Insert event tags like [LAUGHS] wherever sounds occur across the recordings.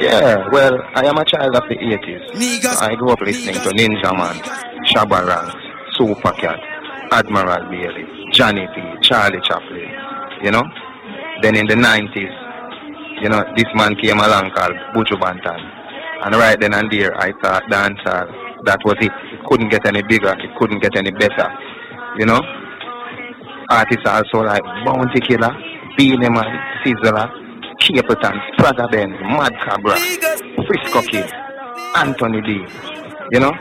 Yeah, well, I am a child of the 80s. I grew up listening to Ninja Man, Shabba Ranks, Super Cat, Admiral Bailey, Johnny P, Charlie Chaplin, you know. Then in the 90s, you know, this man came along called Buju Banton. And right then and there, I thought dancehall, that was it. It couldn't get any bigger, it couldn't get any better, you know. Artists also like Bounty Killer, Beenie Man, Sizzla, Capleton, Spraga Benz, Mad Cobra, Frisco Kid, Anthony B, you know.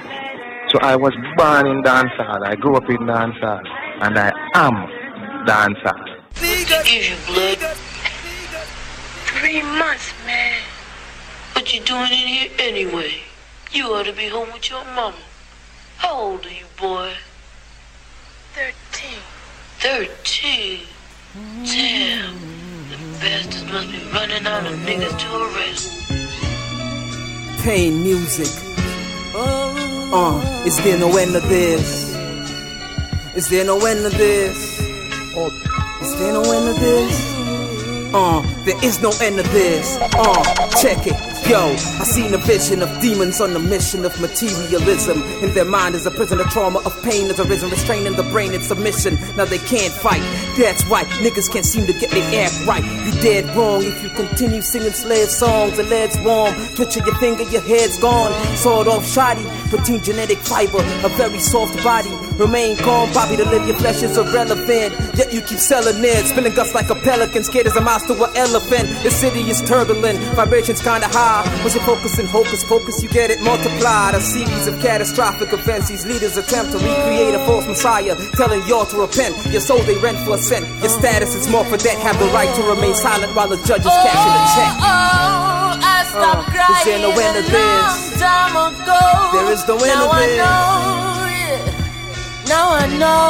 So I was born in dancehall. I grew up in dancehall, and I am dancehall. To give you blood. Three months, man. What you doing in here anyway? You ought to be home with your mama. How old are you, boy? Thirteen. Thirteen? Mm-hmm. Damn. Bastards must be running out of niggas to arrest. Pain music. Uh, is there no end to this? Is there no end to this? Is there no end to this? Uh, there is no end to this. Uh, check it. Yo, I seen a vision of demons on a mission of materialism. In their mind is a prison of trauma of pain has arisen, restraining the brain in submission. Now they can't fight. That's right, niggas can't seem to get their act right. You dead wrong if you continue singing slave songs. The lead's warm, twitching your finger, your head's gone. Sawed off shoddy, protein genetic fiber, a very soft body. Remain calm, Bobby, to live your flesh is irrelevant. Yet you keep selling it, spilling guts like a pelican, scared as a mouse to an elephant. The city is turbulent, vibrations kinda high. Was you focusing hocus pocus, you get it multiplied. A series of catastrophic events, these leaders attempt to recreate a false messiah, telling y'all to repent. Your soul they rent for a cent. Your status is more for that, have the right to remain silent while the judge is cashing a check. Oh, I stopped Uh, crying is there no end a this? time ago. There is no end now I this. know, yeah. Now I know.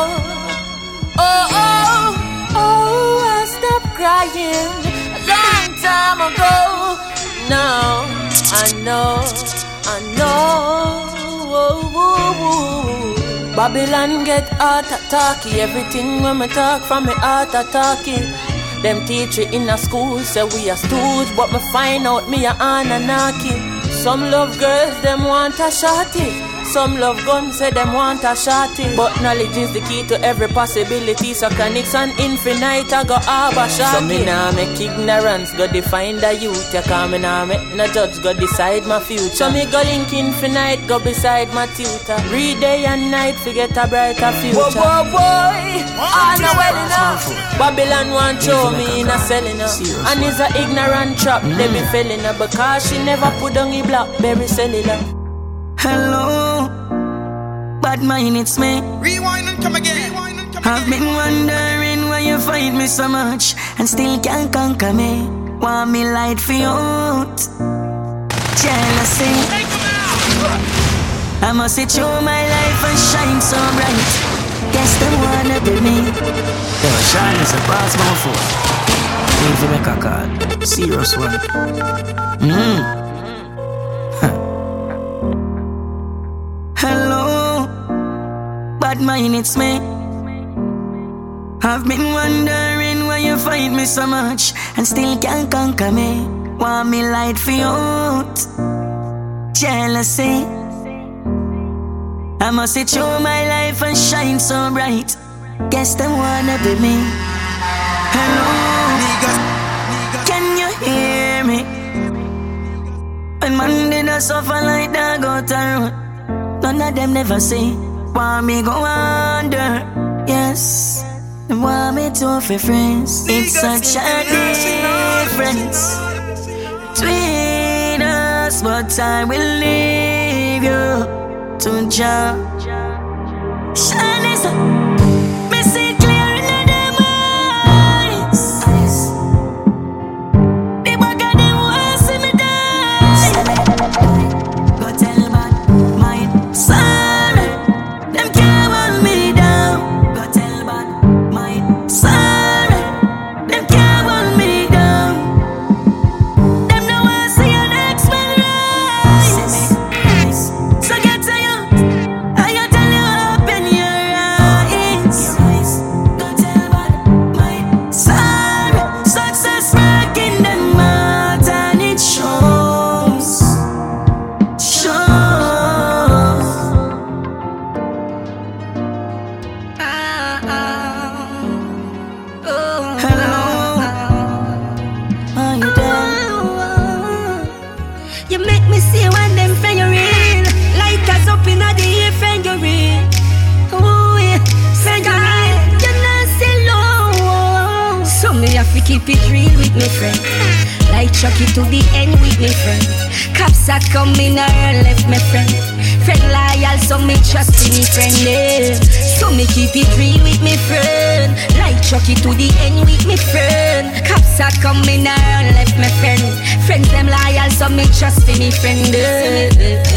Oh, oh, oh, I stopped crying a long time ago. Now I know, I know. Oh, oh, oh. Babylon get heart attacky. Everything when me talk from me heart attacky. Them teach it in a school, say we a stooge, but me find out me a Anunnaki. Some love girls, them want a shorty. Some love guns, say them want a shorty. But knowledge is the key to every possibility. So Chronixx and infinite, I go harbor shorty. So me nah make ignorance go define the youth. You call me nah make no judge go decide my future. So me go link infinite, go beside my tutor. Read day and night, forget a brighter future. Whoa, whoa, boy, I know well enough. Babylon want show me in a selling her. And it's a ignorant trap, they be felling her. Because she never put on a blackberry cellular. Hello, bad mind, it's me. Rewind and come again. And come I've been wondering why you fight me so much and still can't conquer me. Want me light for you out? Jealousy. I must see through my life and shine so bright. Guess they wanna be me. Yo, Sean is a boss man for. Need to make a call. Serious one. Mm. Hello, bad mind, it's me. I've been wondering why you fight me so much and still can't conquer me. Want me light for you? Jealousy. I must see through my life and shine so bright. Guess they wanna be me. Hello, can you hear me? When man did a suffer like that go to road, none of them never see. Want me go under, yes. They want me to be friends. It's such a difference between us, but I will leave you to judge. Shine trust in me friend.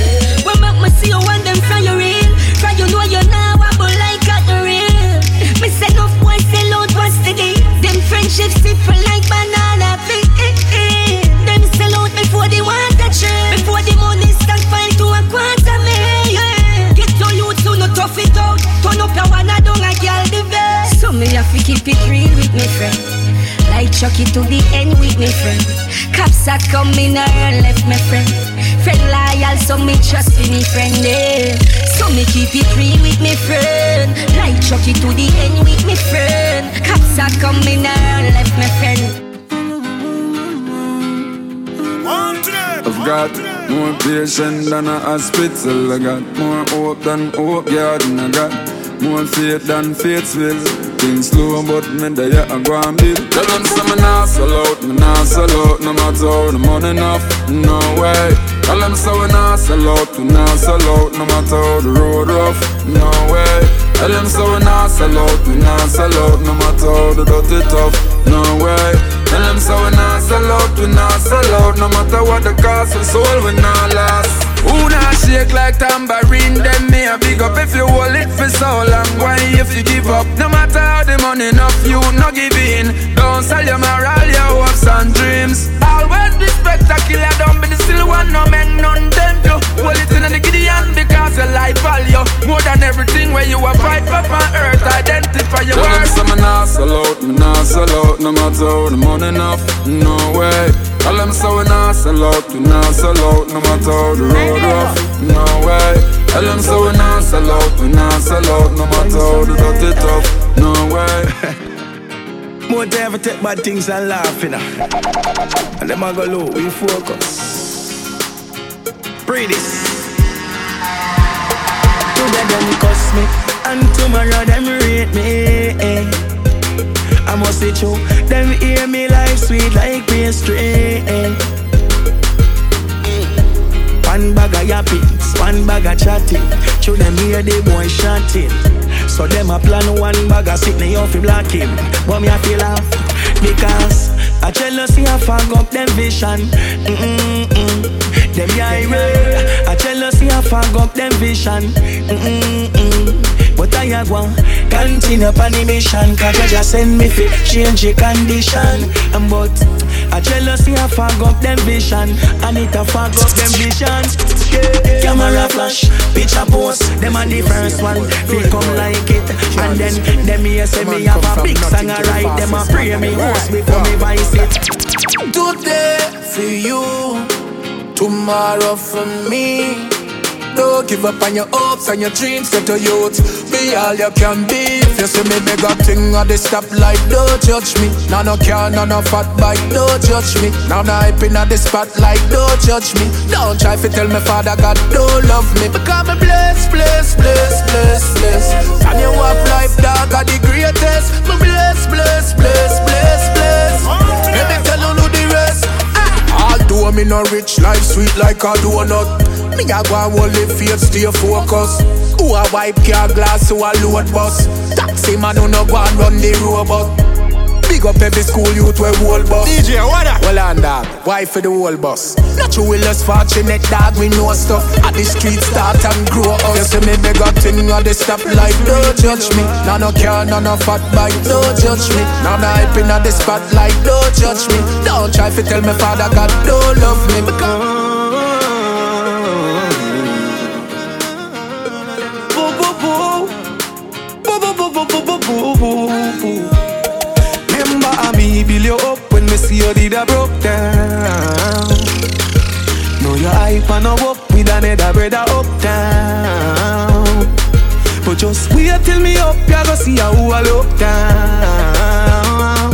Like it to the end with me friend. Cops are coming and left me friend. Friend loyal, so me trust in me friend. Yeah. So me keep it real with me friend. Like it to the end with me friend. Cops are coming and left me friend. I've got more patience than a hospital. I got more hope than hope garden. I got more faith than faith's will. Things slow, but me there I go and build. Tell them some me nah sell out, me nah sell out. No matter how the money enough, no way. Tell them so we nah sell out, we nah sell out. No matter how the road rough, no way. Tell them so we nah sell out, we nah sell out. No matter how the dirty tough, no way. Tell them so we not sell out, we not sell out No matter what the cost, we soul we not last Who not shake like tambourine, then me a big up If you hold it for so long, why if you give up? No matter how the money enough, you no give in. Don't sell your moral, your hopes and dreams. Always be spectacular, don't be the still one No men, none them you Hold it in the Gideon because your life value. More than everything where you are fight for my earth Identify your worth them some not sell out, me not sell out. No matter how the money enough, no way. Tell them so we not sell out, we not sell out, no matter how the road rough, no way. Tell them so we not sell out, we not sell out, no matter how the dirty tough, no way. [LAUGHS] More to ever take bad things and laugh, you know. And them a go low, we focus. Pray this. Today them cuss me, and tomorrow them rate me. I must say true. Them hear me life sweet like pastry. One bag of yappings, one bag of chatting. Show them hear the boy shouting. So them a plan one bag of sitting off him black him. But me I feel laugh because I jealousy I fog up them vision. Mm-mm-mm. Them yeah, I jealousy I fog up them vision. Mm-mm-mm. But I have one continue upon the mission Cause you just send me fit change the condition. And but I jealousy I fog up them vision I need to fog up them vision. Yeah. Camera flash, picture post Them are the first one, feel come like it And then them here say me have a big song I write Them a pray me host before me vice it. Today for you Tomorrow for me don't give up on your hopes and your dreams, get a youth. Be all you can be. If you see me beg a thing at the stoplight, don't judge me. Now no car, no no fat bike, don't judge me. Now no hyping at the spotlight, don't judge me. Don't try to tell me Father God don't love me. Because me bless, bless, bless, bless, bless. And you have life, dog, are the greatest. Me bless, bless, bless, bless, bless. Let me tell you the rest. Although me no rich, life sweet like a donut. Me a go and hold the faith, stay focused. Who a wipe car glass, who a load bus. Taxi man who no go and run the robot. Big up every school youth where whole bus. DJ, what up? Well on dog, why for the whole bus? Not you will less fortunate dog, we know stuff. At the street start and grow up. You see me beg up thing at the stop light, don't judge me. No no car, no no fat bike, don't judge me. No no hyping at the spotlight, don't judge me. Don't try to tell me father God don't love me because. Remember I me build you up when me see you did a broke down. Know your hype and no up with another brother up down. But just wait till me up, you go see how I look down.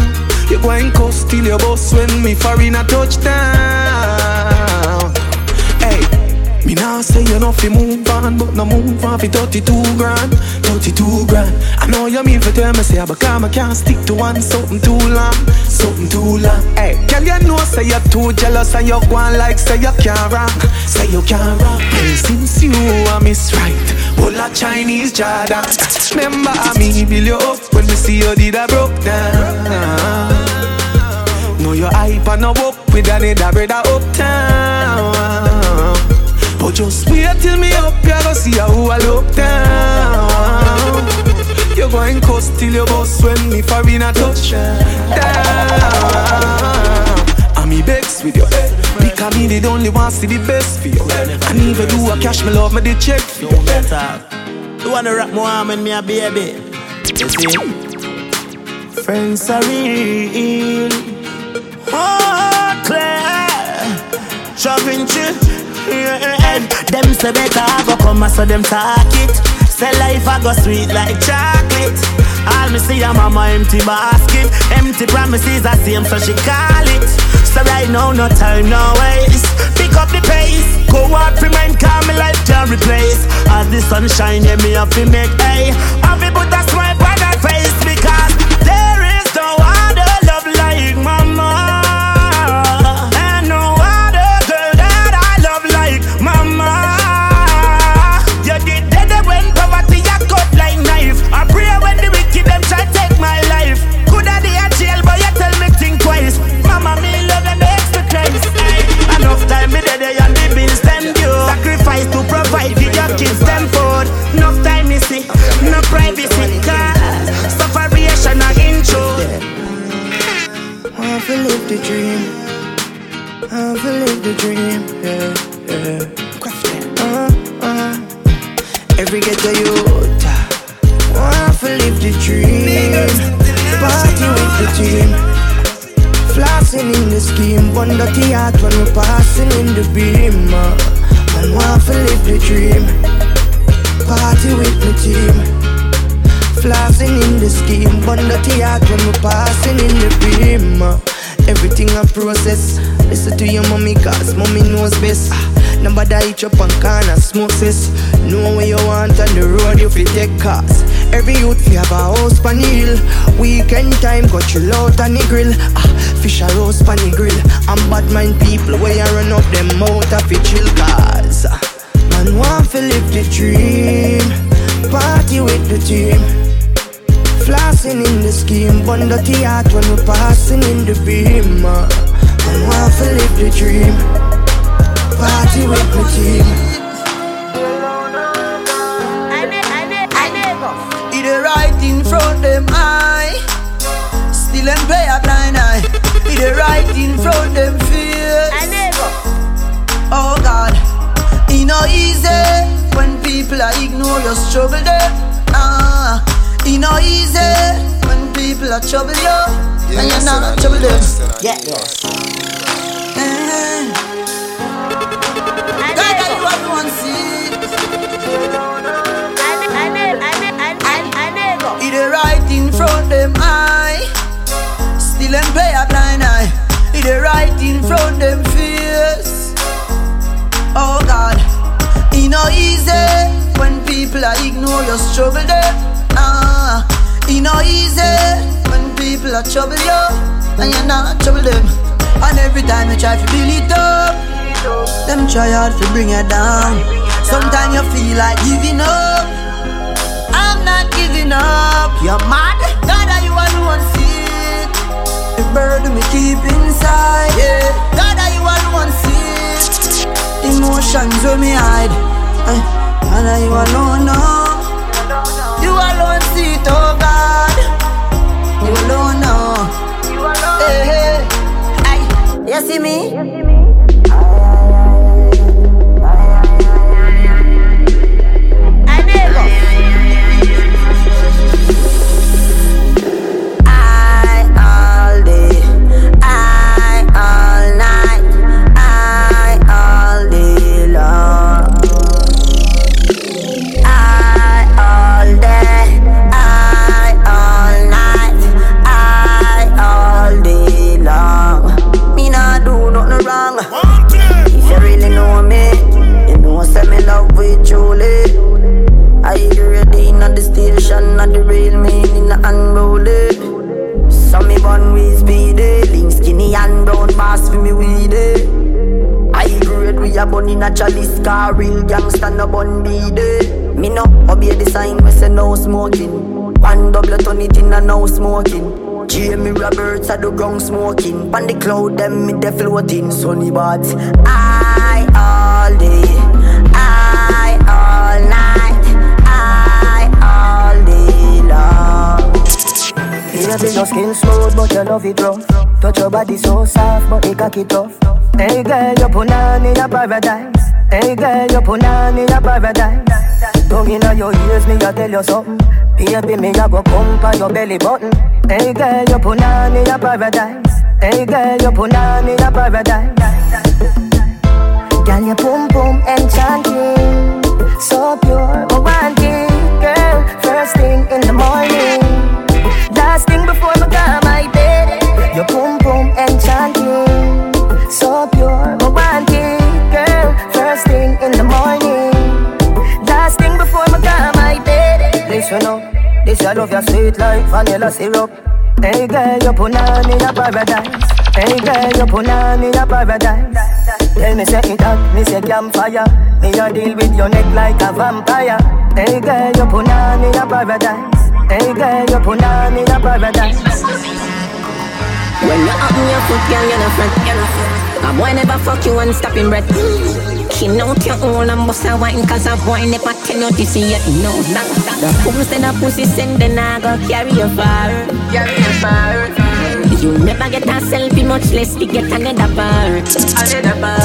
You go and cuss till your boss when me in a touchdown. Me now say you know fi move on, but no move on fi 32 grand, 32 grand. I know you mean for tell me say, but I can't stick to one something too long. something too long. Hey, girl, you know say you're too jealous and you're going like say you can't rock, say you can't rock. Hey, since you are miss right, all a Chinese Jordan. Remember me build you up when me see you did a broke down. Know your hype and no up with another brother uptown. Just wait till me up, you go see how I look down. You going coast till your boss when me for in a touch down. I'm me begs with you. Eh? Because me the only one see the best for you. And even do a cash me love me the check for you. Better. You wanna rock more arm and me a baby. You see? Friends are real. Oh, Claire. Shoving you. Them say better I go come so them talk it. Say life I go sweet like chocolate. All me see a mama empty basket. Empty promises I see him so she call it. So right now no time no waste. Pick up the pace. Go out for mine me life can replace. As the sunshine yeah me have to make hay. Have to put a smile Want to live the dream. Yeah, yeah. Uh, uh. Every ghetto youth. Want to live the dream. Party with the team. Flossing in the scheme, one dirty heart when we're passing in the beam. Uh. And want to live the dream Party with my team Flossing in the scheme Bun the heart when we passing in the beam Everything I process Listen to your mommy cause mommy knows best. Ah, nobody eat up on corner smoke sis. Know where you want on the road you fi take cars. Every youth fi have a house pan hill. Weekend time got chill out on the grill. Ah, Fish a roast pan the grill. And bad mind people where you run up them out of chill cars. Ah, man want fi live the dream. Party with the team. Flossing in the scheme. Bun dirty heart when we passing in the beam ah. Man want fi live the dream party with my team. I it right in front them eye, still them pay a blind eye. It right in front them face. Oh God, it no easy when people are ignore your struggle there. Ah, it no easy when people are trouble you, yeah, and you're not trouble them. Yeah. Yes. It right in front them eye. Still them pay a blind eye. It right in front them face. Oh God, it no easy when people are ignore your struggle there. Ah, it no easy when people are trouble you and you're not trouble them. And every time you try to build it up, them try hard to bring you down. Sometimes you feel like giving up. I'm not giving up. You're mad. God, are you alone see it? The burden me keep inside. Yeah. God, are you alone see it? Emotions when me hide. God, are you alone know? You alone see it, oh God. You alone know. You alone. Hey, hey. Aye. You see me? wrong smoking. Pan the cloud, them me de floating. Sunny bats, I all day, I all night, I all day long. Baby, your skin smooth, but your love it rough. Touch your body so soft, but it cocky tough. Hey girl, you put on in a paradise. Hey girl, you put on in a paradise. Tongue inna your ears, me a tell you something. Baby, me a go come pa your belly button. Hey girl, you in a paradise. Hey girl, you in a paradise. Girl, your boom boom enchanting, so pure, romantic, girl. First thing in the morning, last thing before me go my bed. Your boom boom enchanting, so pure, romantic, girl. First thing in the morning. Last thing before me go my bed. Listen up, I love your sweet like vanilla syrup. Hey girl, you put on in a paradise. Hey girl, you put on in a paradise. Tell me say it hot, me say campfire. Me a deal with your neck like a vampire. Hey girl, you put on in a paradise. Hey girl, you put on in a paradise. When you up in your foot, girl, you're not front. A boy never fuck you and stop him breath. King out your own and bust a wine Cause a boy never tell you this yet. No, not The boom send a pussy send then I go carry you far? Carry you far. You never get a selfie much less to get another bar. Another bar.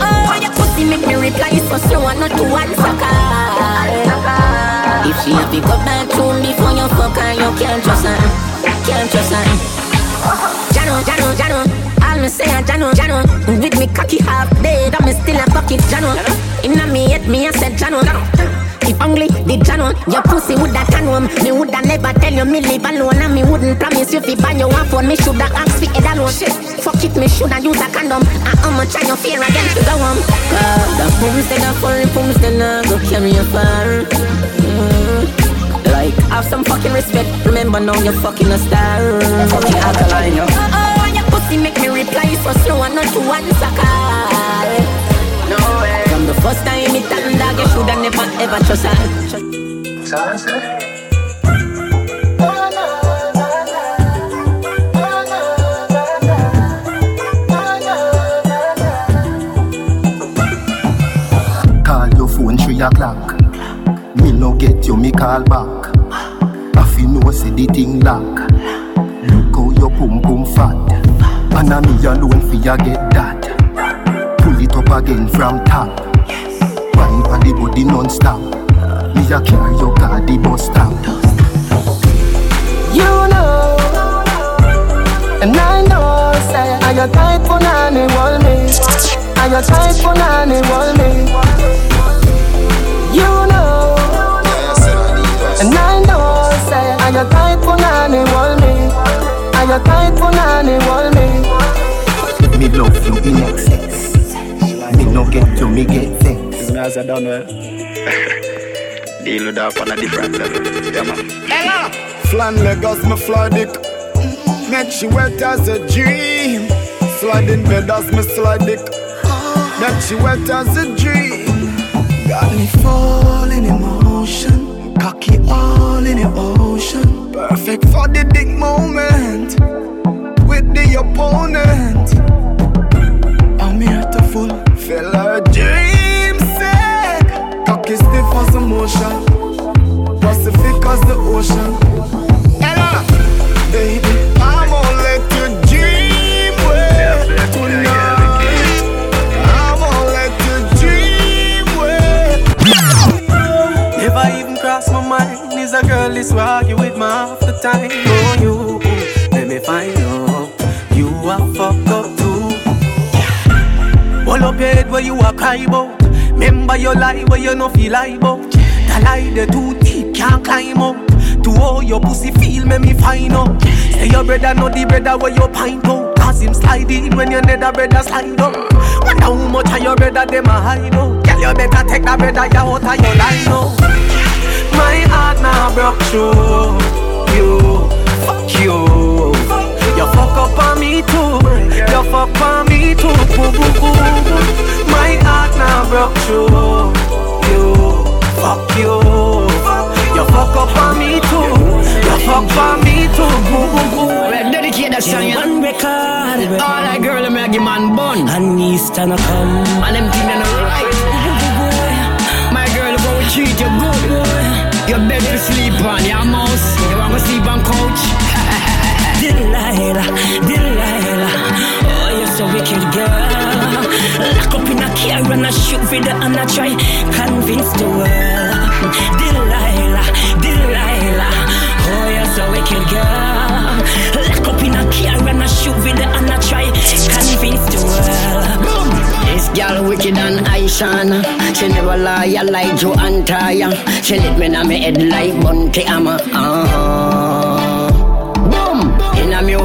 Oh, oh, your pussy make me reply so slow? And not to answer call. If she have to go bathroom before you fuck her You can't trust her. Can't trust her. Jano, Jano, Jano me say a Jano, Jano. With me cocky half dead, I'm still a bucket Jano. Inna me head, me a said Jano. If only the Jano, your pussy woulda can home Me woulda never tell you me live alone. And me wouldn't promise you fi buy your one phone. Me shoulda ask fi head alone. Shit, fuck it, me shoulda use a condom. And how much I you fear again. To go home God, the pumps they got foreign pumps Then I go carry you far. Mm. Like, have some fucking respect. Remember now you're fucking a star. Fucking alkaline, yo so slow and not to answer call. No way. From the first time it turned dog, you shoulda never ever trust her. Call your phone three o'clock. Me no get you, me call back. I feel no say the thing lock. Look how your pum pum fat. And a me alone fi ya get that. Pull it up again from top. Wine pa the body non-stop. Me a carry your car the bus stop. You know. And I know say I your type for nanny wall me I your type for nanny wall me You know. And I know say I your type for nanny wall me I your type for nanny wall me. Me love you in excess. Me no get you, me get things. As I done well eh? [LAUGHS] Deal with that on a different level. Yeah man. Ella! Flan Lagos, me fly dick Make she wet as a dream. Slide in bed as me slide dick Make she wet as a dream. Got me falling in motion Cocky all in the ocean. Perfect for the dick moment With the opponent. I'm here to fulfill her dream sick. Cocky stiff as emotion Pacific as the ocean Your lie where you no feel lie about. The lie the too deep can't climb up. To all your pussy feel make me find out. Say your brother know the brother where you pint out. Cause him slide in when your nether brother slide up. Wonder how much of your brother them a hide out. Girl you better take that brother you out of your line now. My heart now broke through you fuck up on me too. You fuck on me too. Boo boo boo. My heart now broke through. You fuck you. You fuck up on me too. You fuck on me too. Boo boo boo. Well, dedicate that song. Yeah, one record. All that girl and Maggie man bun. And Easter no come. And them things no right. My girl go treat you good. You better sleep on your mouse. You want to sleep on couch. Delilah, Delilah. Oh, you're so wicked, girl. Lock up in a car and I shoot video and I try convince the world. Delilah, Delilah. Oh, you're so wicked, girl. Lock up in a car and I shoot video and I try convince the world. This girl wicked and Aishana She never lie like Joe Antaya She lit me na me head like Bunty Amma uh-huh.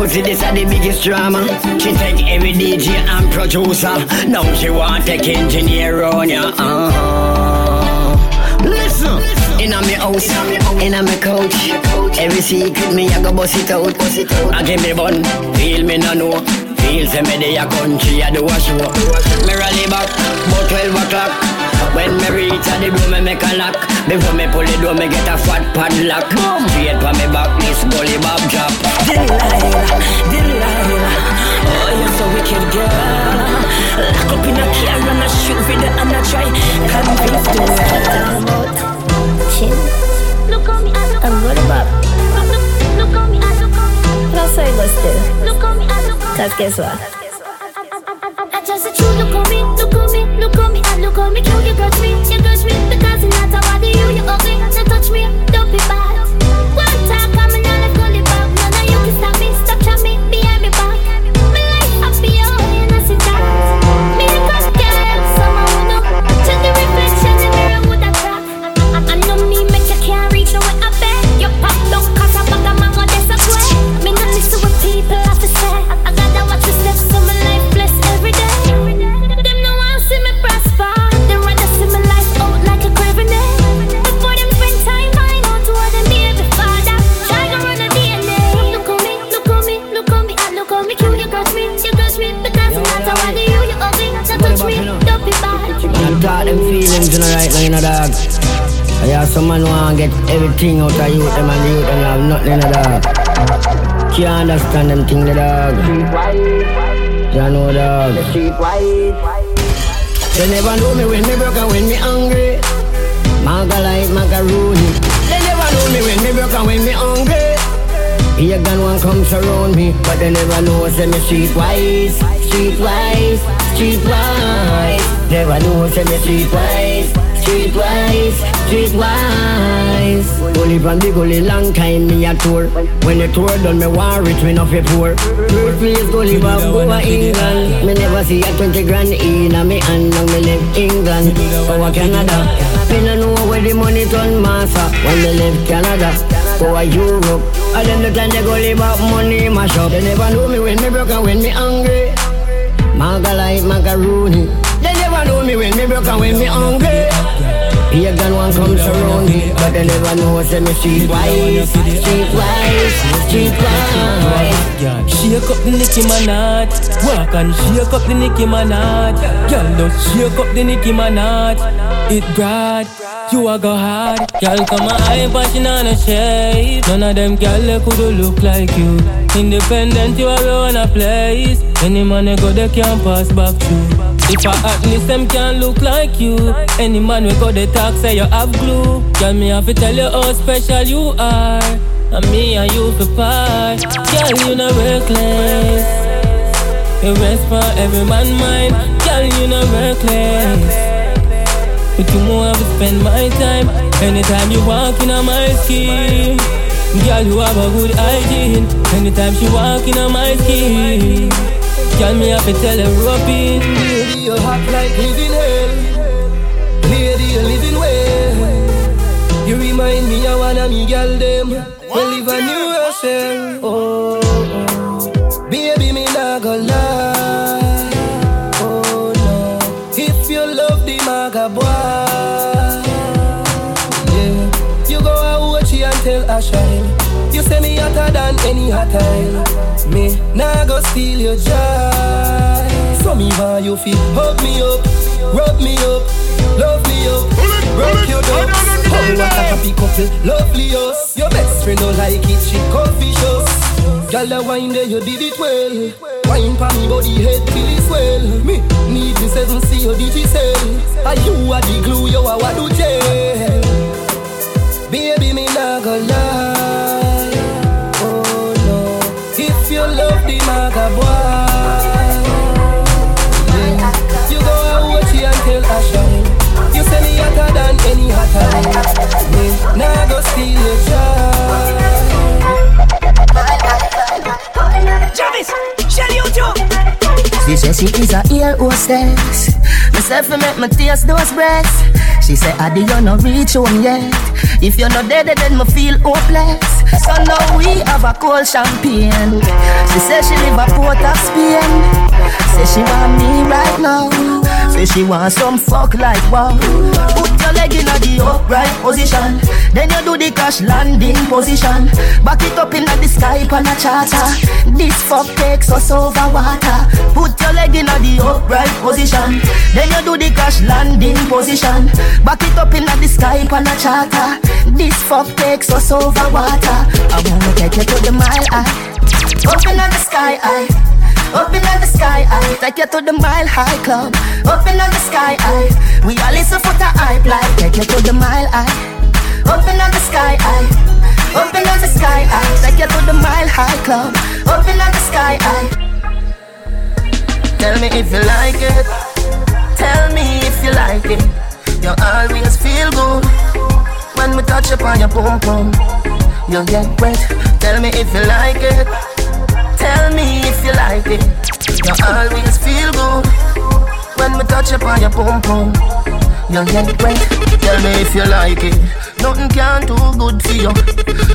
A this is the biggest drama. She take every DJ and producer. Now she want take engineer on ya uh-huh. Listen! In a me house, in a me couch. Every secret me I go bust it out. I give me bun, feel me no know. Feel say me dey a country, I do a show. Me rally back, about 12 o'clock When me reach at the door, me make a lock. Before me pull the door, me get a fat padlock. Straight for me back, this Gully Bop drop Delilah, Delilah. Oh, you're so wicked, girl. Lock up in a car and I shoot video and I try. Convince the world. Chin Look on me, I'm rolling back Look on me, look. On me That's how it goes still. Look on me, look. On me Cause guess what? I just said you look on me, look on me, look on me, kill you grudge me, you grudge me Because it's not a feelings in the right now, you know, dog. I have some man want get everything out of youth, them and youth, them have nothing in the dog. Can't understand them thing, the dog. You know, dog. They never know me when me broke and when me hungry. Maga like macaroni. They never know me when me broke and when me hungry. Pagan one comes around me, but they never know say me streetwise, streetwise, streetwise. They never know say me streetwise, streetwise, streetwise. Only from the gully long time me a tour. When the tour done, me war rich, me not fi poor. Birthplace gully back over England. Me never see a twenty grand in a me hand. Now me live England, over Canada. Me no know where the money turn massa. When me live Canada, go a Europe. And then the time they go live up money mash up. They never know me when me broke and when me hungry. Maga like macaroni. They never know me when me broke and when me hungry. Pagan one comes around me, but they never know say me streetwise, streetwise, streetwise. Shake up the Nicki Minaj, walk and shake up the Nicki Minaj. Girl, just shake up the Nicki Minaj. It broad, you a go hard. Girl, come on, high passion on a shade. None of them girl coulda look like you. Independent, you have your own place. Any man they go, they can't pass back through. If I hotness, them can't look like you. Any man we go, they talk, say you have glue. Girl, me have to tell you how special you are. And me and you for part. Girl, you no reckless. You rest for every man mind. Girl, you no reckless. But you more, I will spend my time. Anytime you walk in on my skin. Girl, you have a good hygiene. Anytime she walk in on my skin. Girl, me have to tell her rope in. Lady, you hot like living hell. Lady, you living well. You remind me of one of me girl them. We live a new Russell. Oh, oh. baby, me not gonna lie. Oh no, if you love the maga boy, yeah, you go out watch it and tell Ashine. You say me hotter than any hot. Me nah go steal your joy. So me want you feel hug me up, rub me up, love me up, rock your dogs. Oh, what a happy couple, lovely us. Your best friend don't like it, she confused. Girl, the wine there, you did it well. Wine pa me body head till it swell. Me need the seven see your digicel. Are you are the glue, you are what do gel. Baby, me not gonna lie. Any hotter. Me nah go steal your. Jarvis, shell you too. She said she is a ear hostess. Myself make me taste those breasts. She said, Adi, you no reach home yet. If you're not dead, then me feel hopeless. So now we have a cold champagne. She said she live a port of Spain. Say she want me right now. Say she want some fuck like wow. Put leg in the upright position. Then you do the crash landing position. Back it up in the sky on a charter. This fuck takes us over water. Put your leg in the upright position. Then you do the crash landing position. Back it up in the sky on a charter. This fuck takes us over water. I wanna take you to the mile high. Up the sky high. Open up in the sky high. Take you to the mile high club. Open up in the sky high. We all listen for the hype like. Take you to the mile high. Open up in the sky high. Up in the sky high. Take you to the mile high club. Open up in the sky high. Tell me if you like it. Tell me if you like it. You always feel good when we touch upon your pum pum. You get wet. Tell me if you like it. Tell me like it. You always feel good when we touch upon your pum pum. You get wet. Tell me if you like it. Nothing can do good for you.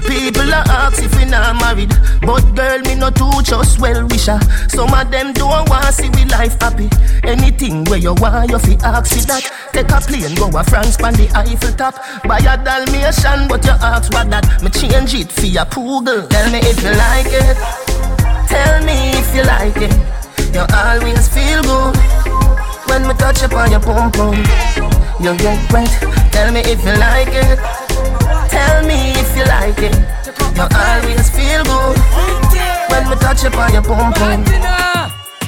People are ask if we not married, but girl, me not too just well wisher. Some of them don't want see we life happy. Anything where you want, you fi ask for that. Take a plane, go a France, pan the Eiffel top. Buy a Dalmatian, but you ask what that. Me change it for your poodle. Tell me if you like it. Tell me if you like it. You always feel good when we touch upon your pum pum. You get wet. Tell me if you like it. Tell me if you like it. You always feel good when we touch upon your pum pum.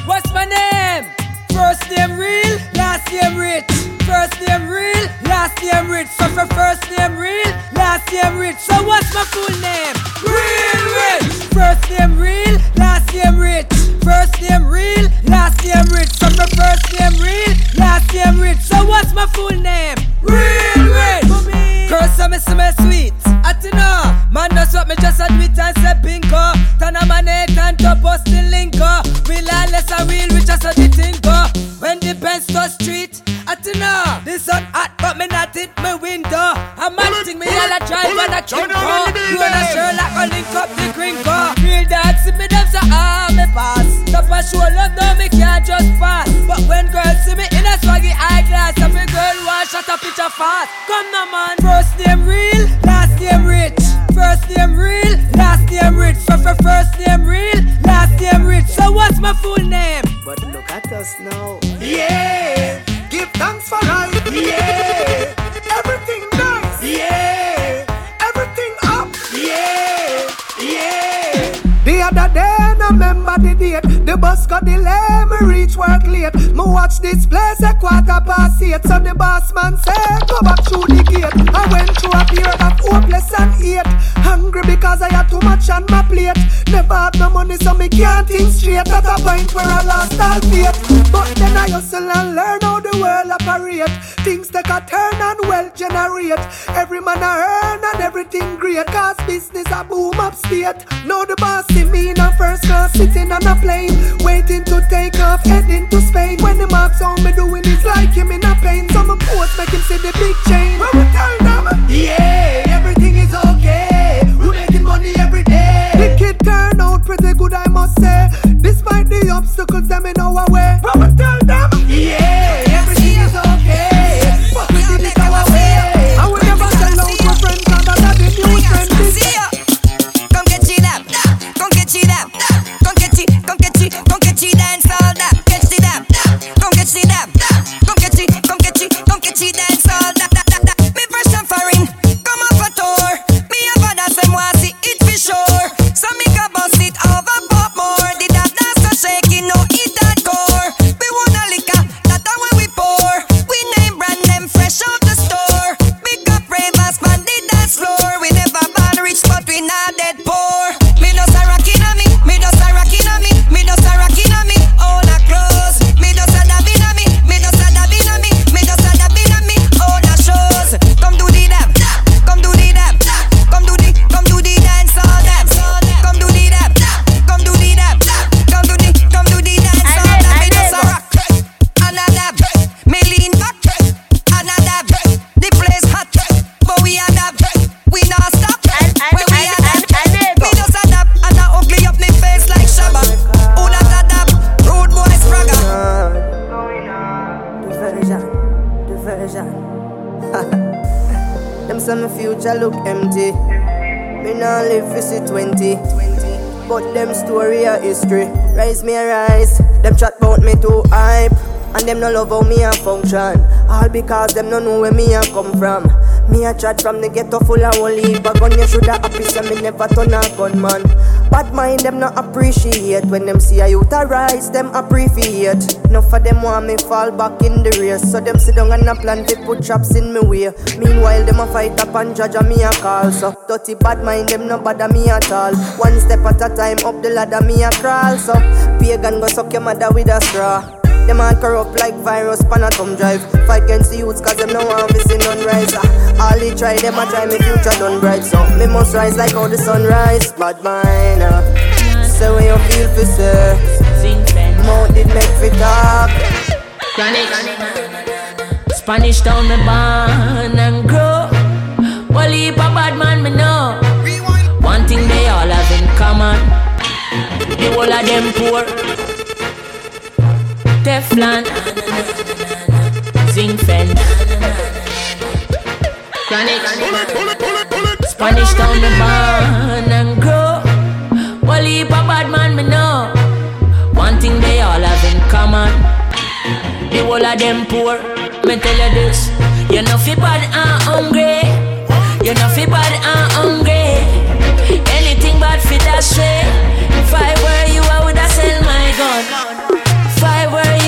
What's my name? First name real, last name rich. First name real, last name rich. So for first name real, last name rich. So what's my full name? Real rich. First name real, last name rich. First name real, last name rich. So for first name real, last name rich. So what's my full name? Real rich. Curse me me sweet. I don't know. Man does what me just admit and say bingo. Turn a man head and top bust the lingo. Real and less a real rich as a the thing. When the Benz to street, I. The sun hot but me not hit my window. A man think me all a drive and a trip go. You and a Sherlock a link up the gringo. Real dog see me them say ah me pass. Top a show love no me can't just pass. But when girls see me in a swaggy eyeglass, every girl want shot a picture fast. Come now man. First name real, last name rich. First name real, last name rich. So for first name real, last name rich. So what's my full name? But look at us now. Yeah, Yeah, everything nice. Yeah, everything up. Yeah, yeah. The other day, I remember the date. The bus got delayed, me reach work late. Me watch this place a quarter past eight. So the boss man said, go back through the gate. I went through a period of hopeless and hate. Hungry because I had too much on my plate. Never had no money, so me can't think straight. At a point where I lost all faith. But then I hustle and learn how the world operate. Things take a turn and well generate. Every man I earn and everything great. Cause business a boom upstate. Now the boss see me in a first class sitting on a plane. Waiting to take off, heading to Spain. When the marks on me doing it's like him in a pain. So my post make him see the big change. Pretty good, I must say. Despite the obstacles them in our way. When we tell them, yeah, them story a history. Rise me a rise. Them chat about me too hype. And them no love how me a function. All because them no know where me a come from. Me a chat from the ghetto full of holy But gun you shoulda happy so me never turn a gunman Bad mind them not appreciate. When them see a youth a rise them appreciate. Enough of them want me fall back in the race. So them sit down and a plan to put traps in me way. Meanwhile them a fight up and judge and me a call. So dirty bad mind them no bother me at all. One step at a time up the ladder me a crawl. So pagan go suck your mother with a straw them all corrupt like virus pan a thumb drive. Fight against the youths cause them no to see none rise. Ah, all they try, them a try me future done bright. So me must rise like how the sun rise. Bad mind, uh. Say when you feel for. Mouth did make fi talk. Chronixx. Spanish town me born and grow. Well, a bad man me know. One thing they all have in common. The whole of them poor. Teflon, Zinc Fen, Spanish town me born and grow. Well, a bad man me know. One thing they all have in common. The whole of them poor. Me tell you this, you know fi bad and hungry. You know fi bad and hungry. Anything bad fi that way. If I were you, I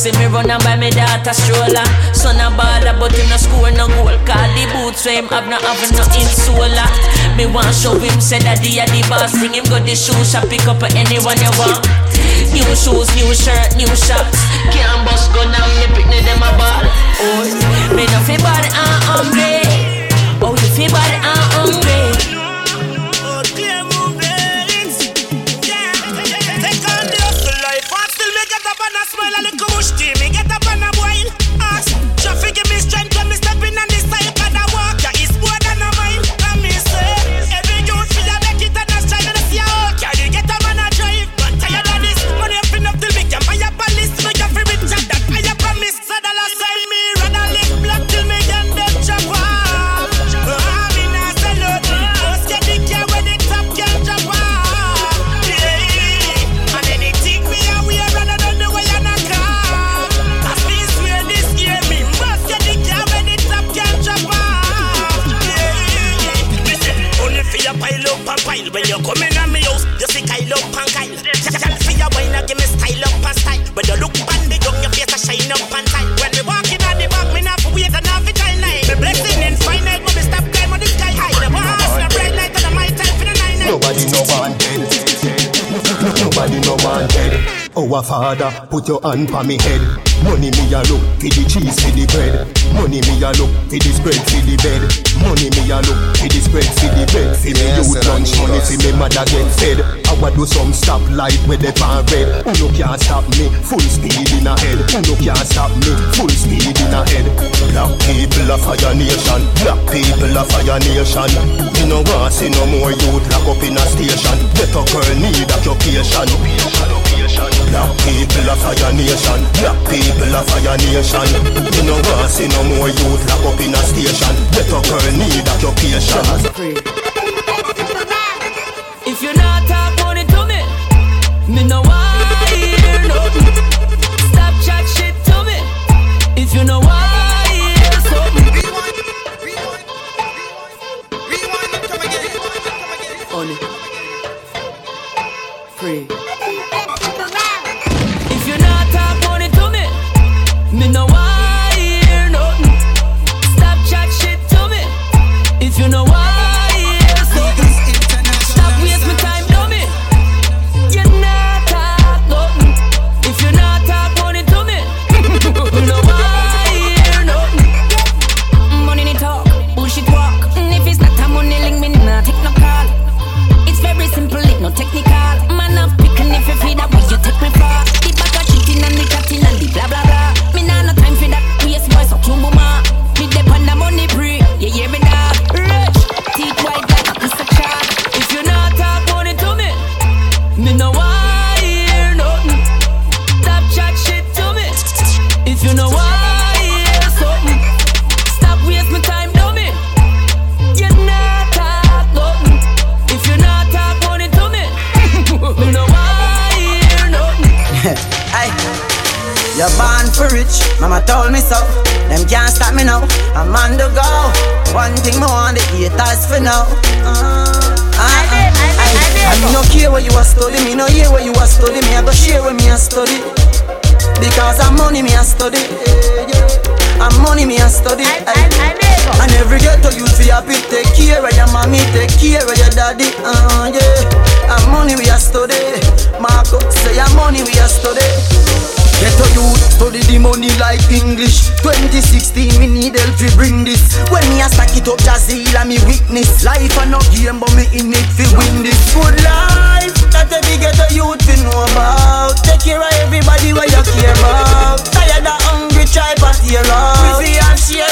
Taxi me run and buy me daughter stroller. Son a baller, but him no score no goal. Cause the boots where him have no have no insola. Me want show him say he a the boss. Bring him go the shoe shop, pick up anyone you want. New shoes, new shirt, new shots. Can't bust gun and me pick them a ball. Oh, me no fi bad and hungry. Oh, you fi bad and hungry. from me house. You see Kyle up and Kyle. Y'all feel your wine, give me style up and style. But you look Our father, put your hand on me head. Money me a look for the cheese for the bread. Money me a look for the spread for the bed. Money me a look for the spread for the bed. For me you lunch money for me mother get fed. I would do some stop light with the pan red. Who no can't stop me? Full speed in a head. Who no can't stop me? Full speed in a head. Black people a fire nation. Black people a fire nation. You know want see no more youth lock up in a station. Better girl need occupation. Black people a fire nation. Black people a fire nation. You know want see no more youth lock up in a station. Better girl need occupation. If you're not talk money to me, me no rich. Mama told me so. Them can't stop me now. I'm on the go. One thing more on the haters for now. Uh, uh, I I I. I me no care where you a study, me no hear where you a study. Me I go share where me a study. Because I'm money me a study. I'm money me a study. I and every ghetto you feel happy. Take care of your mommy, take care of your daddy. Uh, yeah. I'm money we a study. Marco say I'm money we a study. Get a youth, study the money like English. 2016, me need help to bring this. When me a stack it up, Jazeel and me witness. Life a no game, but me in it to win this. Good life, that every get a youth to know about. Take care of everybody where you care about. Tired of hungry, try but tear up We feel and share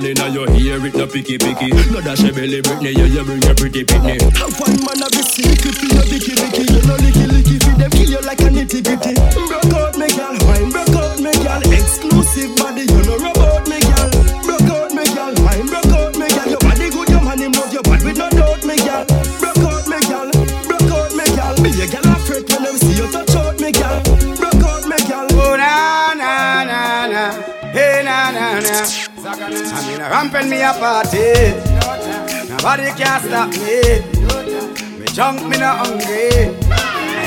million in your ear, it no picky picky. No dash a belly Britney, yeah, you bring your pretty pitney. Have one man a bit sick, if you no picky, bicky, you no licky licky, feed them kill you like a nitty gritty. jump when me a party. Nobody can stop me. Me jump, me no hungry.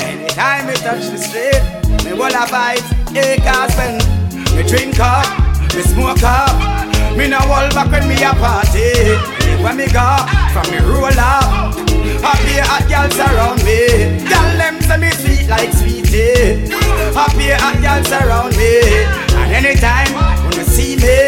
Anytime me touch the street, me will a bite. Hey, cause when me drink up, me smoke up, me no hold back when me a party. When me go from me roll up, happy hot girls around me. Girl them say me sweet like sweetie. Happy hot girls around me, and anytime when you see me.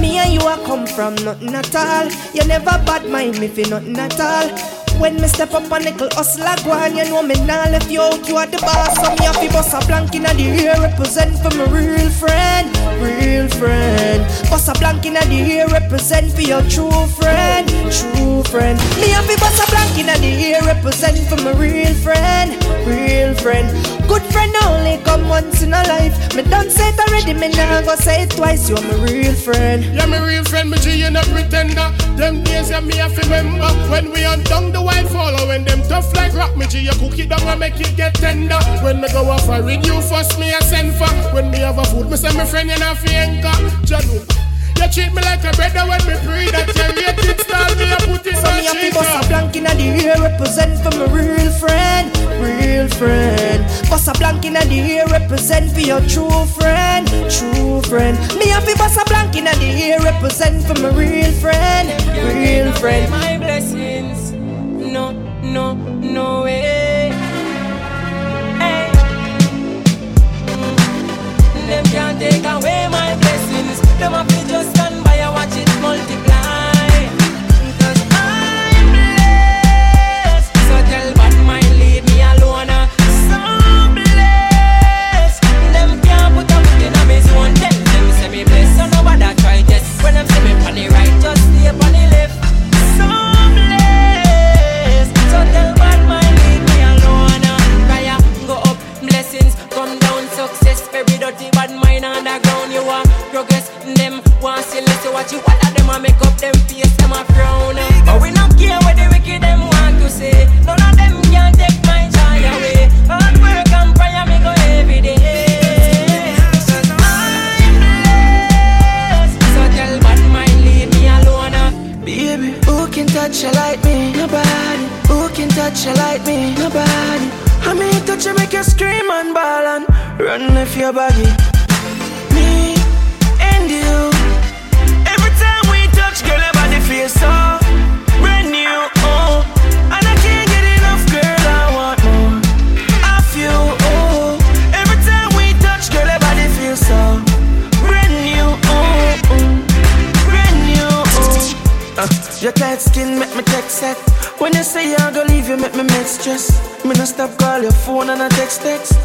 me and you are come from nothing at all. You never bad mind me for nothing at all. When me step up a nickel hustler go on, you know me nah left you out, you are the boss So me have to bust a blank in the air, represent for my real friend Real friend Bust a blank in the air, represent for your true friend True friend Me have to bust a blank in the air, represent for my real friend Real friend Good friend only come once in a life. Me done say it already, me nah go say it twice. You're my real friend. Yeah, me real friend, me G, you no pretender. Them days, yeah, me have remember. When we on down the white follow, when them tough like rock, me G, you cook it down and make it get tender. When me go off a you first, me a send for. When me have a food, me say me friend, you not fienka. Janu. You treat me like a brother when me pray that you rate it style me a put it So me have to bust a blank in the ear represent for my real friend, real friend. Bust a blank in the ear represent for your true friend, true friend. Me have to bust a blank in the ear represent for my real friend, real friend. My blessings, no, no, no way. Hey. Them can't take away my blessings. Them have to just stand by and watch it multiply. You like me? Nobody. I mean, touch you make you scream and ball and run if your body. Me and you. Every time we touch, girl, your body feels so brand new. Oh, and I can't get enough, girl. I want more of you. Oh, every time we touch, girl, your body feels so brand new. Oh, oh. brand new. Oh. Uh, your tight skin make me text set. When you say I'm gonna leave you, make me make stress. Me no stop call your phone and I text text.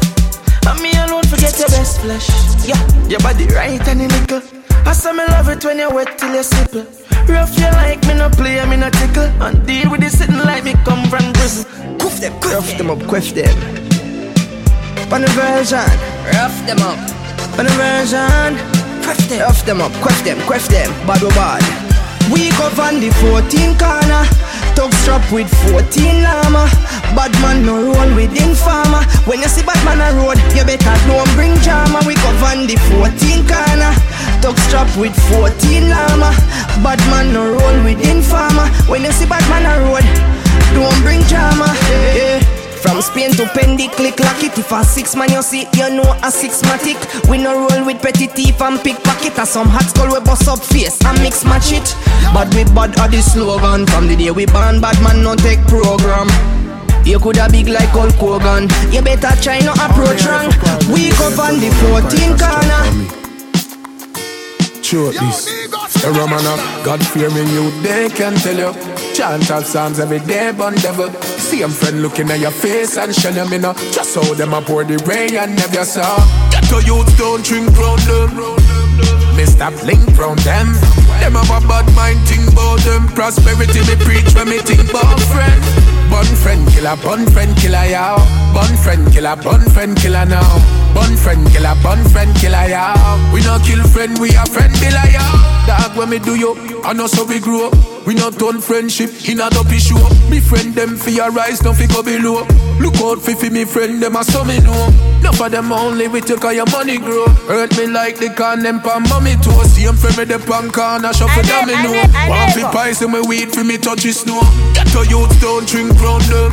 And me alone forget your best flesh. Yeah, your body right and the nickel. I say me love it when you wet till you simple. Rough you like me no play, me no tickle. And deal with it sitting like me come from prison. Cuff them, cuff them up, cuff them. On the version, rough them up. On the version, cuff them, rough them up, cuff them, cuff them. Bad or bad. We go on the 14 corner. Tug strap with 14 llama. Bad man no roll with informer. When you see bad man a road, you better don't bring drama. We go on the 14 corner. Tug strap with 14 llama. Bad man no roll with informer. When you see bad man a road, don't bring drama. Yeah. From Spain to Pendy, click lock it. If a six man you see, you know a six matic. We no roll with petty thief and pickpocket. Or some hot skull we bust up face and mix match it. But we bad are the slogan. From the day we born, bad man no take program. You coulda big like Hulk Hogan. You better try no approach wrong. We go on the 14 corner. Sure this. A Roman of God fear me, you they can tell you. Chant of psalms every day, bun devil. See friend looking at your face and shun them, you know. Just how them a pour the rain and never saw. Get to youth, don't drink round them. Mr. Blink round them. Them have a bad mind, think about them. Prosperity me preach when me think about friend. Bun friend killer, bun friend killer, yow. Bun friend killer, bun friend killer now. Bun friend killer, bun friend killer, yow. We not kill friend, we a friend killer, yow. Dog when me do yo, I know so we grow. We not turn friendship in a dopey show. Me friend them for your rise, don't fi go below. Look out fi fi me friend them a so me know. Enough of them only we you all your money grow. Hurt me like the can them pan mommy toe. See them friend me the pan corner shuffle me know. Want fi pies and me weed fi me touch it snow. Get to youth don't drink round them.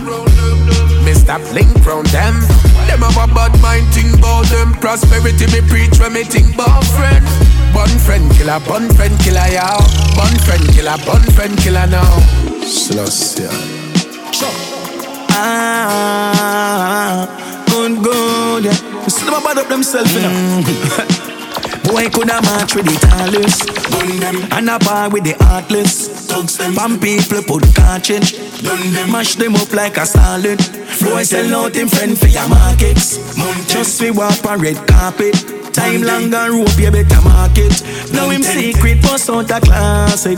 Mr. Blink round them. Them have a bad mind think about them. Prosperity me preach when me think about friend. Bun friend killer, bun friend killer, yow. Bun friend killer, bun friend killer now. Sluss, yeah. Ah, good, good. Yeah. See them a bad up themselves, you know. [LAUGHS] Boy coulda match with the tallest. And a bar with the heartless Pam people put cartridge Mash them up like a salad. Boy sell out him friend for your markets. Just we walk on red carpet. Time long and rope you better market Now him secret bust out a classic.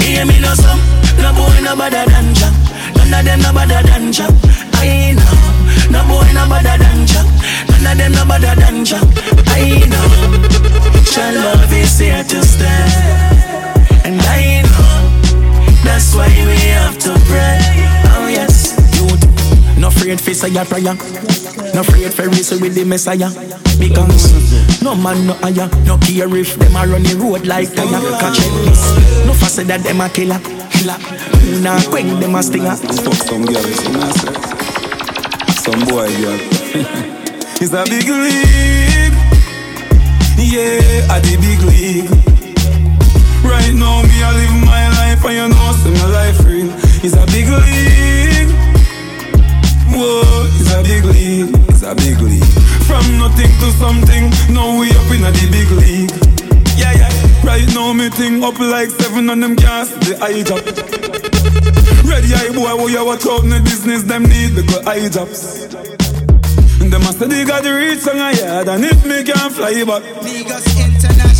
Hear me no some No boy no better than Jah None of them no better than Jah I know No boy no better than Jah better than Jah. I know, Jah love is here to stay, and I know that's why we have to pray. Oh yes, youth, no afraid face a your prayer, no afraid for race with the Messiah, because no man no higher, no care if them a run the road like tire. Catch this, no faster that them a killer. Killer, who nah quench them a stinger. Fuck some girls, you know say. Some boy girl. [LAUGHS] it's a big league. Yeah, at the big league. Right now, me I live my life, and you know, see my life real. It's a big league. Whoa, it's a big league. It's a big league. From nothing to something, now we up in a the big league. Yeah, yeah. Right now, me thing up like seven on them gas, the eye drop. Ready eye boy, what you watch out in the business, them need the good eye drops. Them a say they got the reach on a yard And if me can fly back.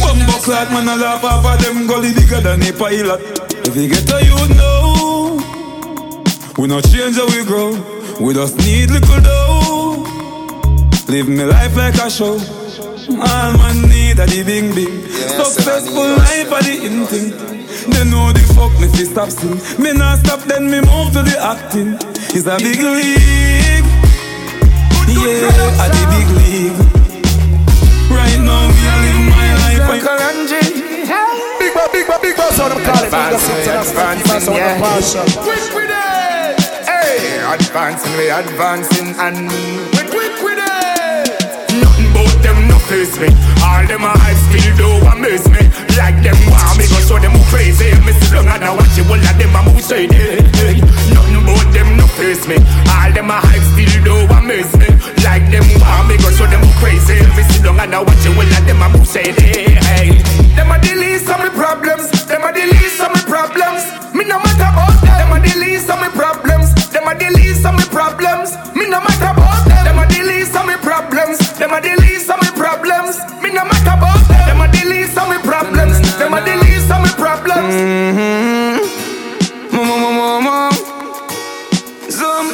Bumbo clad man a laugh off of them gully bigger than a pilot. If you get a you know We not change how we grow. We just need little dough. Live me life like a show. All man need a the bing bing. Successful life a the in thing They know the fuck me fi stop sing Me not stop then me move to the acting It's a big league yeah, at the big league. Right now, me a live my life. Uncle Angie. Big boss, big boss, big boss, how them call it. Advancing, advancing, yeah. Quick with it. Hey, advancing, we advancing, and we quick with it. Nothing but them no face me. All them a hype still do amaze me. Like them want me go show them who crazy. Sit down and I watch it, all of them a move shady. Nothing but them no face me. All them a hype still do amaze me. Like them want me go show them who crazy. Sit down and I watch it, all of them a move shady. Hey, them a the least of my problems. Them a the least of my problems. Me no matter about them. Them a the least of my problems. Them a the least of my problems. Me no matter about them. Them a the least of my problems. Them a the least of my problems. Me no matter about Mm-hmm. Zoom.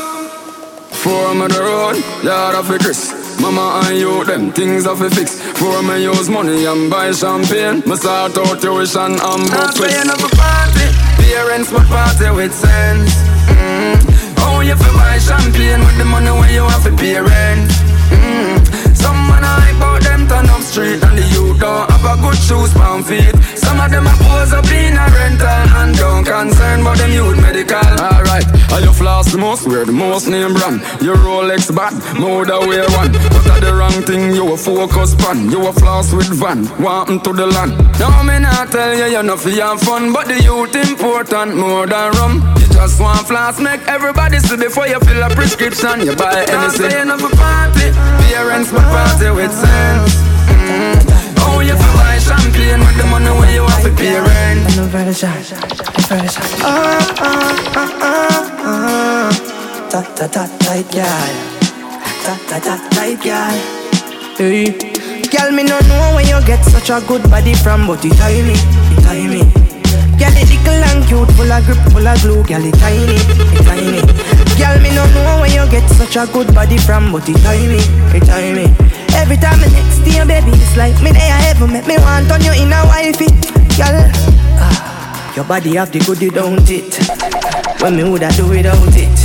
Four on the road, yard of a Chris. Mama and you, them things have to fix. For me use money and buy champagne. Me start out tuition and I'm book saying of a party. Parents my party with sense. Mm. Oh, you fi buy champagne with the money where you have to pay rent. Mm. Some man I about them turn up street and the youth don't have a good shoes on feet. Some of them a pose up in a rental and don't concern about them youth medical. Alright, are you floss the most? Wear the most name brand. Your Rolex bad, more than wear one. But at the wrong thing, you a focus pan. You a floss with van, wanting to the land. No, me not tell you you're not for your fun, but the youth important more than rum. You just want floss, make everybody see before you fill a prescription. You buy anything. I'm saying of a party, parents my party with sense. Mm. Oh, you fi buy champagne with the money where you have to pay rent. No version, version. Ah ah ah ah ah. Ta ta ta tight girl, ta ta ta tight girl. Hey, girl, me no know where you get such a good body from, but it tiny. Girl, it little and cute, full of grip, full of glue. Girl, it tiny, it tiny. Girl, me no know where you get such a good body from, but it tiny, it tiny. Every time I next to you, baby, it's like me there ever make me want on you in a wifey. Girl, ah, your body have the goodie, don't it? When me woulda do without it.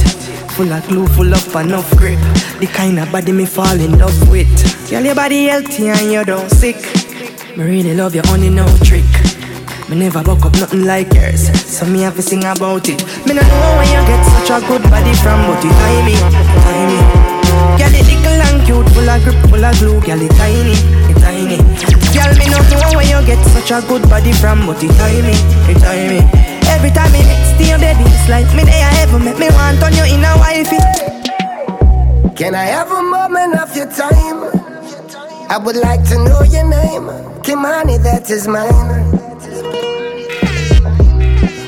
Full of glue, full of enough grip. The kind of body me fall in love with. Girl, your body healthy and you don't sick. Me really love your honey, no trick. Me never buck up nothing like yours, so me have to sing about it. Me no know where you get such a good body from, but it tiny, tiny. Girl, it little and cute, full of grip, full of glue. Girl, it tiny, it tiny. Girl, me no know where you get such a good body from, but it tiny, it tiny. Every time me next to you, baby, it's like me there ever make me want on you in a wifey. Can I have a moment of your time? I would like to know your name. Ky-Mani, that is mine.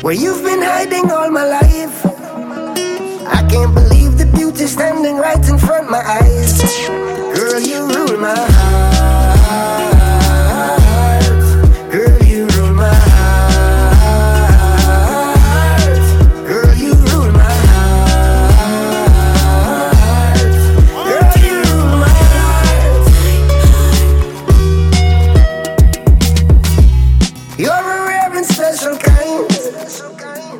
Where you've been hiding all my life. I can't believe the beauty standing right in front my eyes. Girl, you rule my heart.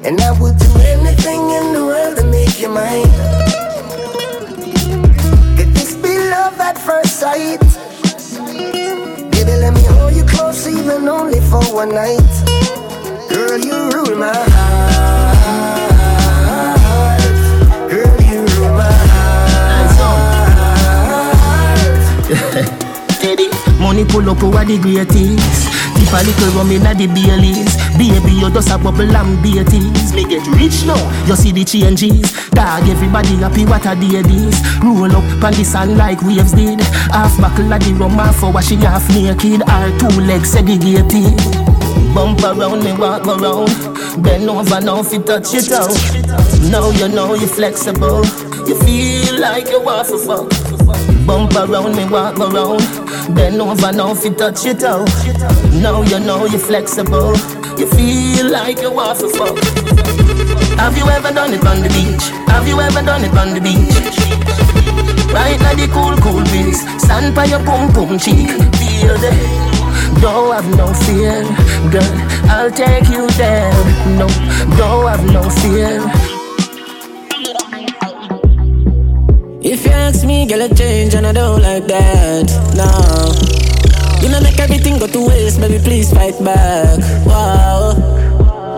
And I would do anything in the world to make you mine. Could this be love at first sight? Baby, let me hold you close, even only for one night. Girl, you rule my heart. Girl, you rule my heart. [LAUGHS] Money pull up oh, over the greatest. If a little rum inna the Baileys Baby, you just a bubble and beaties Me get rich now, you see the changes. Dog, everybody happy what a day this Roll up on the sun like waves did. Half buckle of the rum, half for washing half naked Our two legs segregated. Bump around me, walk around. Bend over now, fi touch it out. Now you know you're flexible. You feel like you want to Bump around me, walk around Bend over now, fi touch it out now you know you're flexible. You feel like you want to. Have you ever done it on the beach? Have you ever done it on the beach? Right now the cool, cool breeze. Stand by your pum pum cheek. Feel the. Don't have no fear, girl. I'll take you there. No, don't have no fear. If you ask me, girl, I change and I don't like that. No. You know make everything go to waste, baby, please fight back. Wow.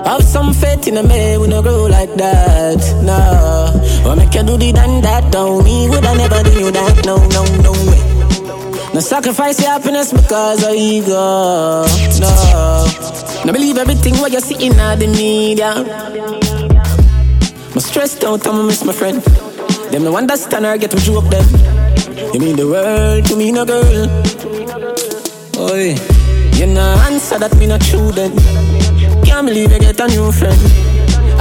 Have some faith in a man, we no grow like that. No. Or make you do the done that, don't me. Would I never do you that? No, no, no way. No sacrifice your happiness because of ego. No. No believe everything what you see in the media. I'm stressed out, I'ma miss my friend. Them no understand or get to joke them. You mean the world to me, no girl. Oi, you no answer that me not true then. Can't believe you get a new friend.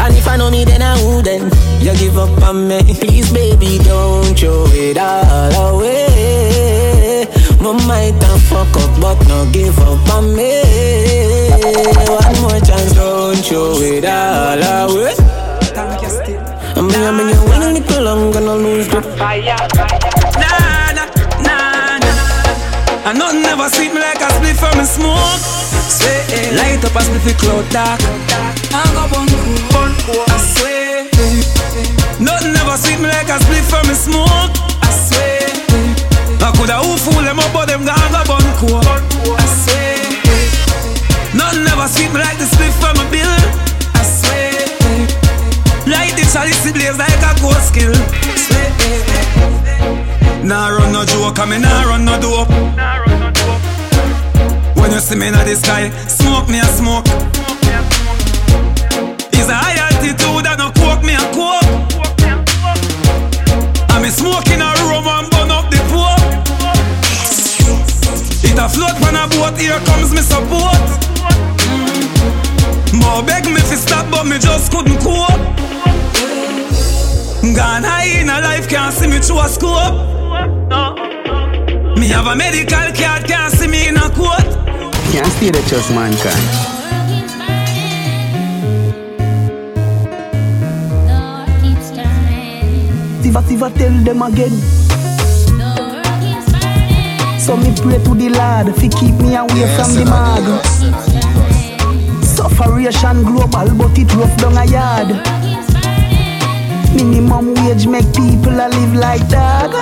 And if I know me, then I wouldn't. You give up on me, please, baby, don't throw it all away. My might and fuck up, but no give up on me. One more chance, don't throw it all away. Still. I'm gonna bring you when a little longer, gonna lose the fire. Nah, nah. And nothing never sweet me like a split from a smoke. Say, eh, light up a spliffy cloud dark. I go bun bun I swear. Nothing never sweet me like a split from a smoke. I swear. I coulda who fool them up, but them gone go bun I swear. Nothing never sweet me like the split from a bill. I. Light the chalice, it blaze like a ghost. Swear. Nah run no joke, I me nah run no dope. When you see me in the sky, smoke me a smoke. It's a high altitude and no coke me a coke. I'm a smoking a room and burn up the pope. It a float on a boat, here comes me support. Mm. More beg me fi stop, but me just couldn't cope. I'm gone high in a life, can't see me through a scope. Me have a medical card, can't see me in a court. Can't stay the trust mankind. Siva, Siva, tell them again. So me pray to the Lord, fi keep me away yes, from the mag. Sufferation global, but it rough down a yard. Minimum wage make people a live like dog.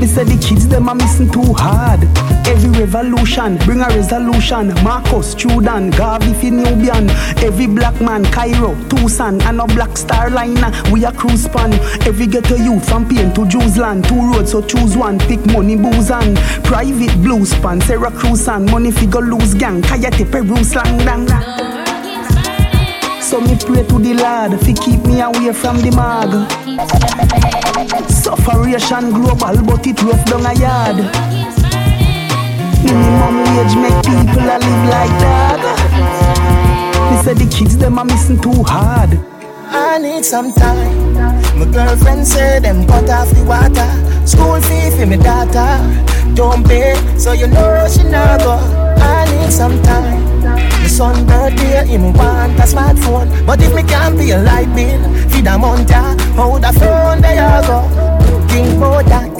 Me say the kids them are missing too hard. Every revolution bring a resolution. Marcus, Jordan, Garvey, Nubian. Every black man, Cairo, Tucson, and a black star liner. We a cruise span. Every ghetto youth from Pain to Jews land. Two roads, so choose one. Pick money, booze and private blue span. Syracuse and money figure lose gang. Kayate, Peru, slang, dang. So me pray to the Lord fi keep me away from the mag. Sufferation global, but it rough down a yard. Minimum wage make people a live like dog. Me say the kids them are missing too hard. I need some time. My girlfriend said them cut off the water. School fee for me daughter. Don't pay, so you know she not go. I need some time. Son birthday, him want a smartphone. But if me can't pay a light bill, feed a month, how the phone there you go? Think about that.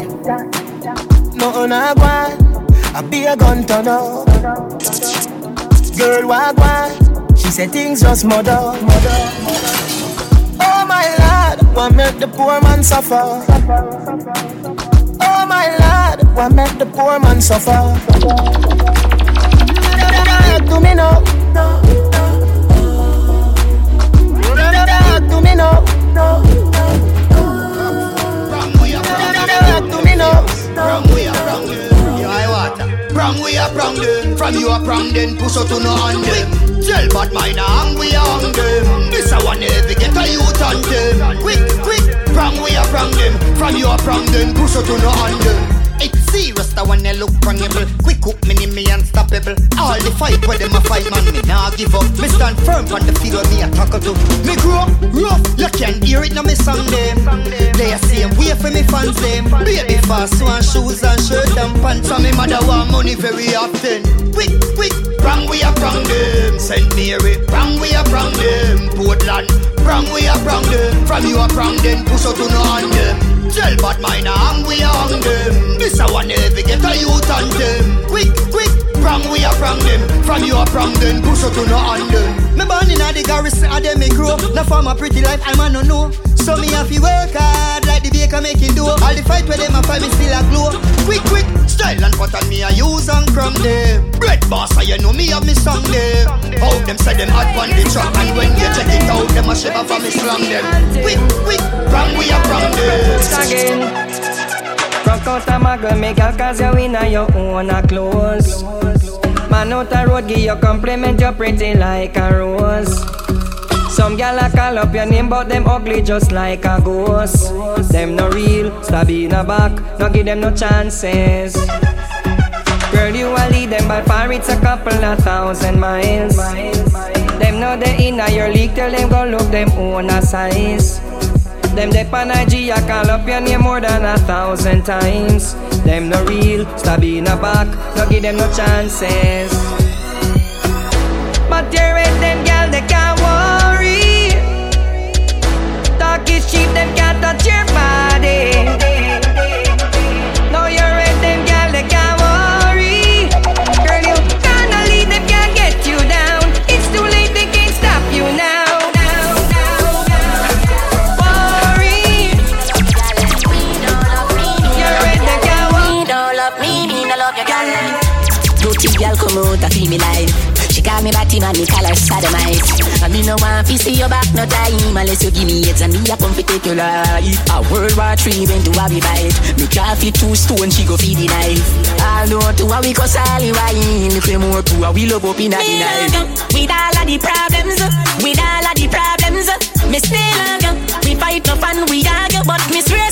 No, no. I be a gun turn up. Girl, walk one. She said things just mother. Oh my lord, what make the poor man suffer? Oh my lord. Why make the poor man suffer? Do me now. From. You are from them. Push out to no hand them. Tell bad mind hang we on them. This a one heavy get a youth on them. Quick, quick. From we are from them. From you are from them. Push out to no hand them. Serious the one they look prangable Quick Cook mini me unstoppable. All the fight where them a fight man me nah give up. Me stand firm on the field me a tackle to. Me grow rough You can hear it now me song them. They a same way for me fans them. Baby fast one shoes and shirt and pants And me mother want money very often. Quick quick Wrong we a from them? St. Mary. Wrong we a from them? Portland. Wrong we a from them? From you a from them? Push out to no hand them? Tell bad mind hang we hang them. This a one heavy get a youth on them. Quick, quick, from we are from them? From you are from them, push out to no hand them. Me born in a the garrison, a them me grow. No form a pretty life, I'm a no know So me have to work hard like the baker making dough All the fight where them a fight, me still a glow Quick, quick, style and pattern me a use and cram them Bread boss, I you know me have me song them How them say them hot on the track And when you check it out, them a shiver for me slam them Quick, quick, from we are from them. Rock out a muggle, make a cause you in your own a clothes. Man out a road, give you compliment, you're pretty like a rose. Some gal a call up your name, but them ugly just like a ghost. Them no real, stab in a back, no give them no chances. Girl, you a lead them by far, it's a couple of thousand miles. Them know they in your league, tell them go look them own a size. Them dep on IG, I call up your name more than a thousand times. Them no real, stab in a back, no give them no chances. But you're with them cheap, them can't touch your body. No, you're with them gal, they can't worry. Girl, you gonna lead them, can't get you down. It's too late, they can't stop you now. Worry. Girl. Girl come out to feel me life. Call me batty man, me call her sodomite. And me no want to see your back no time unless you give me heads and me a take your life. A World War Three went to a we fight. Me can't fit two stone, she go feed the knife. I know to a we all the wine. We more to a we love up in a the night. With all of the problems, with all of the problems, me still love you. We fight no fun, we argue, but me swear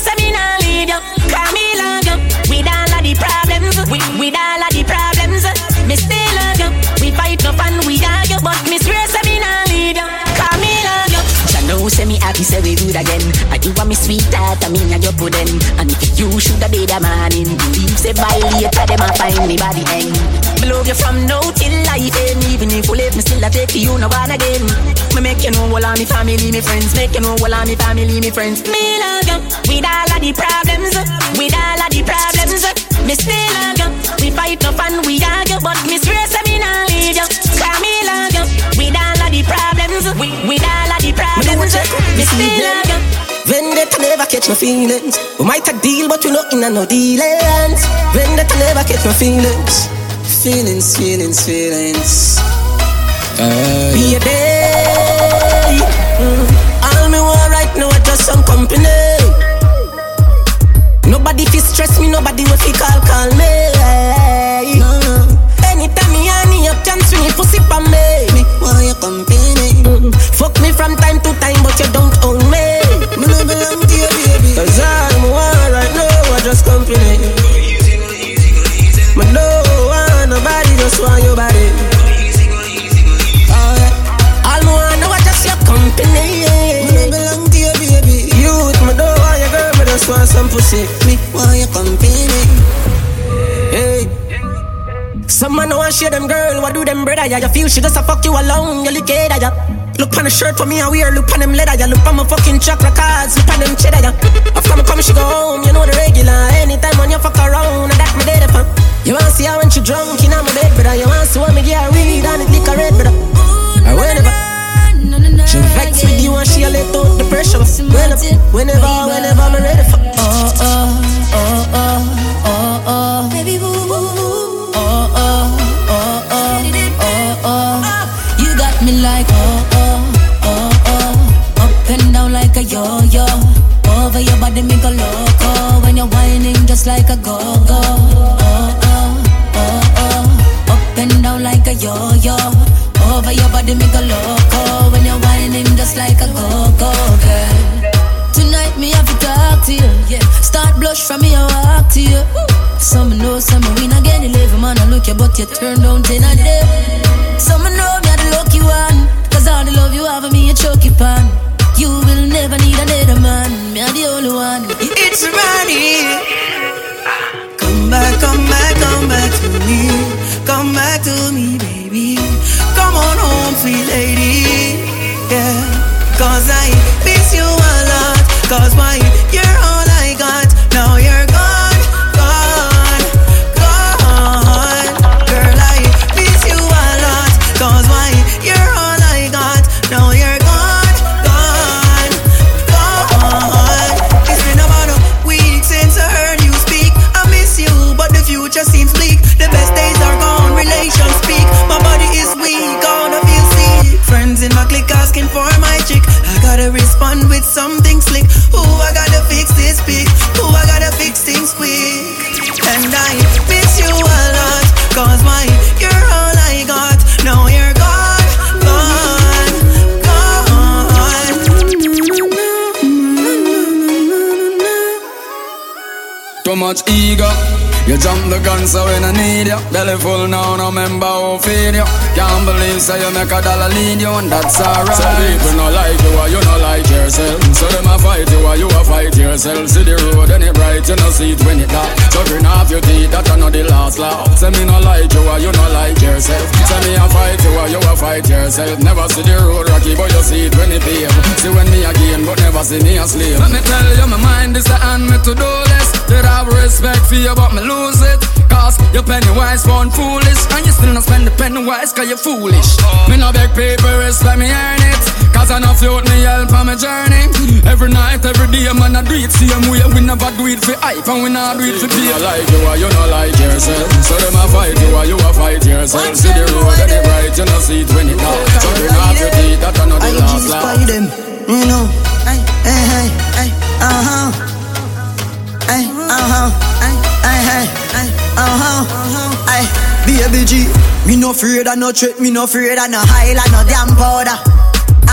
know say me happy say we good again. I do want me sweetheart, I mean I you put them. And you should have dead a man in, believe say by later them a find me body. Me love you from now till life end. Even if you leave me still I take you no one again. Me make you know all of me family, me friends. Make you know all of me family, me friends. Me love you with all of the problems, with all of the problems. Me still love you. We fight no fun, we argue, but me catch my feelings. We might a deal, but we not in a no dealings. Vendetta never catch my feelings. Feelings, feelings, feelings. Uh, Be a day. Mm. All me want right now is just some company. Nobody fi stress me, nobody will fi call call me. Pussy. Me your company. Hey. Some man want share them girl, what do them brother? Yeah, you feel she just a fuck you alone, you look at ya. Look on the shirt for me, I wear. Look on them leather, yeah. Look on my fucking chocolate cards. Look on them cheddar, yeah. After me come, she go home. You know the regular. Anytime and that's alright. Some people no like you or you no like yourself. So them a fight you or you a fight yourself. See the road and it bright, you no see it when it dark. So grin off your teeth, that I know the last laugh. Say me no like you or you no like yourself. Say me a fight you or you a fight yourself. Never see the road rocky, but you see it when it pave. See when me again, but never see me a slave. Let me tell you, my mind is the hand me to do less. I have respect for you, but me lose it. Cause you penny wise, born foolish. And you still not spend the penny wise, cause you're foolish. Me no beg paper, respect me earn it. Cause I know float me help on my journey. Every night, every day, man, I do it same way. We never do it for hype, and we not do it for pay. I like you, or you not like yourself. So them a fight you, or you a fight yourself. See the road and the bright, you know see it when it dark. So bring off your teeth, that I know the last laugh. by them, you know. Hey, hey, hey, hey, uh huh. Hey, uh huh. Hey, hey, hey, hey, uh huh. Hey, baby G, me no afraid of no threat, me no afraid of no highlight, no damn powder.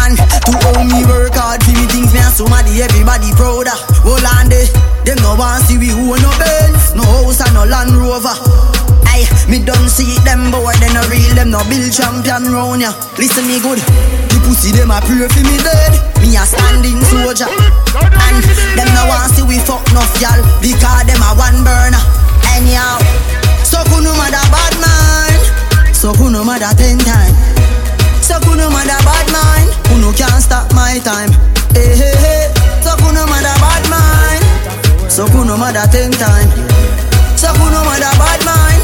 And to owe me work hard for me things, me and somebody, everybody prouder. Hold on there, them no want see we who no Benz, no house and no Land Rover. Aye, me done see them boy, they no real, them no build champion round ya. Listen me good, the pussy them a pray for me dead. Me a standing soldier, and them no want see we fuck no y'all because them a one burner. Anyhow, so kuno mother bad man, so kuno mother ten time. So kuno mother bad man, kuno can't stop my time. Hey hey hey, so kuno mother bad man, so kuno mother ten time. So mother bad man.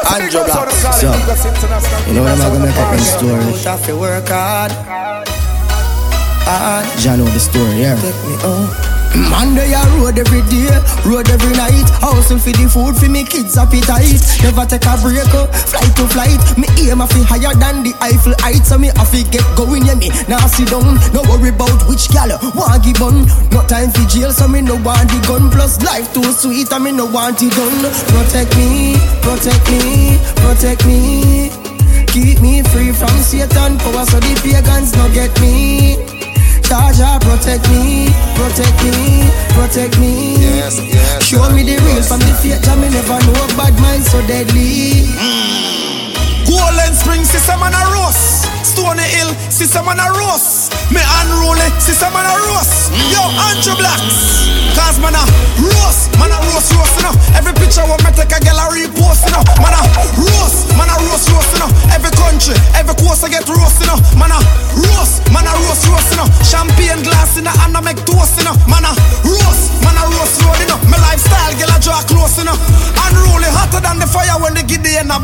Tanto Black. So, you know what I'm gonna make up in story? Have to work hard. Hard. Jah know the story, yeah. Take me out. Monday I road every day, road every night. Hustle for the food for me kids appetite. Never take a break, oh, flight to flight. Me aim a fi higher than the Eiffel Heights, so me a fi get going. Yeah, me now sit down. No worry about which gal want give bun. No time for jail, so me no want the gun. Plus life too sweet, and me no want it done. Protect me, protect me, protect me. Keep me free from Satan power, so the pagans no get me. Charger, protect me, protect me, protect me. Yes, yes. Show me the real from the and me never know bad mind so deadly. Hmm. Golden Spring, sister man a roast. Stony Hill, sister man a roast. Me unruly, sister man a roast. Yo, Tanto Blacks. Cause man a roast, man a roast, roast, you know. Every picture what me take a girl a repost, you know. Man a roast, man a roast, roast, you know. Every country, every coast I get roast, you know. Man a roast, man a roast, roast, you know. Champagne glass in the hand I make toast, you know. Man a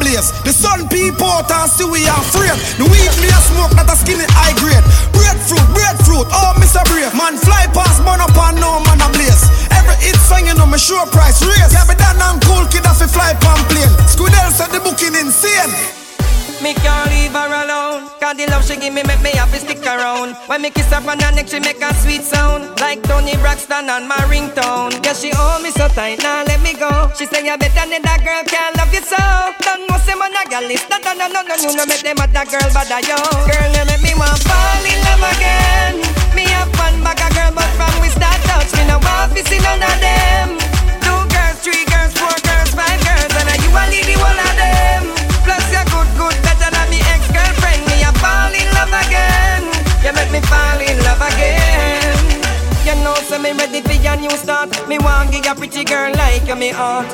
blaze. The sun peep out and see we are afraid. The weed me a smoke, not a skinny high grade. Breadfruit, breadfruit, oh Mr. Brave. Man fly past, burn up and no man a blaze. Every hit song you know me sure price raise. Yeah, be done and cool kid off a fly pan plane. Squidel said the booking insane. Me can't leave her alone. Cause the love she give me make me happy stick around. When me kiss her on the neck, she make a sweet sound. Like Toni Braxton on my ringtone. Yeah, she hold me so tight, now let me go. She say you better than that girl can't love you so. Don't know say man girl is no no no no no no make them that girl bother yo. Girl, you make me want fall in love again. Me have fun back a girl, but from we start touch, me no want to see none of them. Two girls, three girls, four girls, five girls, and now you a lead the one of them. Me fall in love again. You know, so me ready for your new start. Me want give a pretty girl like you, me heart.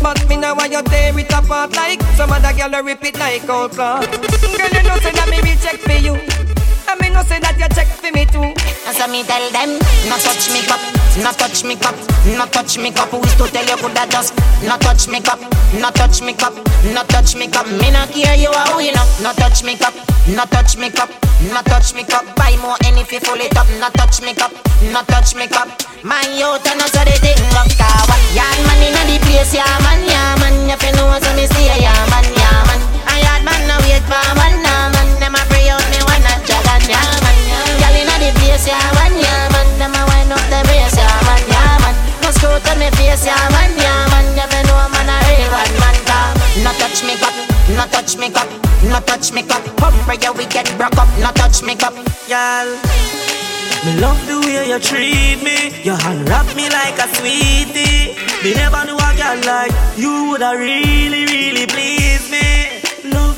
But me know why you tear it apart like some other girl rip it like old cloth. Girl, you know say that me recheck for you. And me know say that you check for me too. And so me tell them, no touch me cup, no touch me cup, no touch me cup. Who's to tell you coulda just no touch me cup, no touch me cup, no touch me cup. Me no care you are who you know. No touch me cup, no touch me cup, no touch me cup. Buy more any if you full it up. No touch me cup, no touch me cup. My youth and so the thing rock tower. Yeah man inna the place, yeah man, yeah man. You know so me say, yeah man, yeah man. I had man no wait for man, nah man. The place, yeah man, yeah man. Them a wind up the brace, yeah man, yeah man. No screw to me face, yeah man, yeah man. You know man a real one man, come. No touch me cup, no touch me cup, no touch me cup. Pump your weekend broke up, no touch me cup, Girl, me love the way you treat me. You unwrap me like a sweetie. Me never knew a girl like you woulda really, really please me.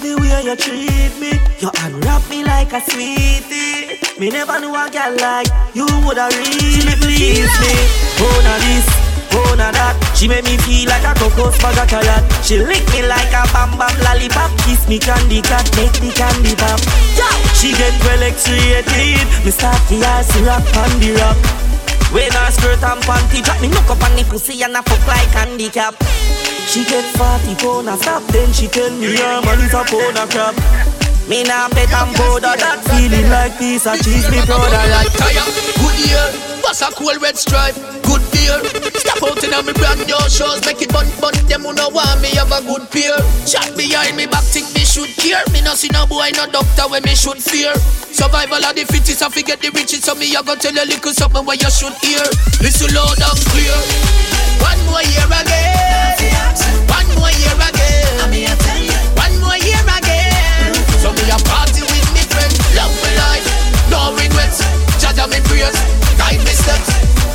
Love the way you treat me. You unwrap me like a sweetie. Me never knew a girl like you woulda really please me. Oh, now this. Oh, now that She make me feel like a cocos bag of She lick me like a bam bam lollipop Kiss me candy cat, make me candy pop Yo! She get well X-rated Me start the ice rock on the rock when her skirt and panty drop me knock up on the pussy and I fuck like handicap She get 40 pound a stop then she tell me her is a pound a crap Me nah bet and powder that feeling like piece of cheese me proud of that Tire, good year, bust a cool red stripe, good beer. Step out in me brand new shows, make it bun bun. Them who no want me have a good peer. Shot behind me back, think me should care. Me no see no boy, no doctor when me should fear. Survival of the fittest, I forget the riches. So me I go tell you little something where you should hear. Listen loud and clear. One more year again. One more year again. One more year again. So me a party with me friends, love my life, no regrets. Judge me prayers, guide me steps.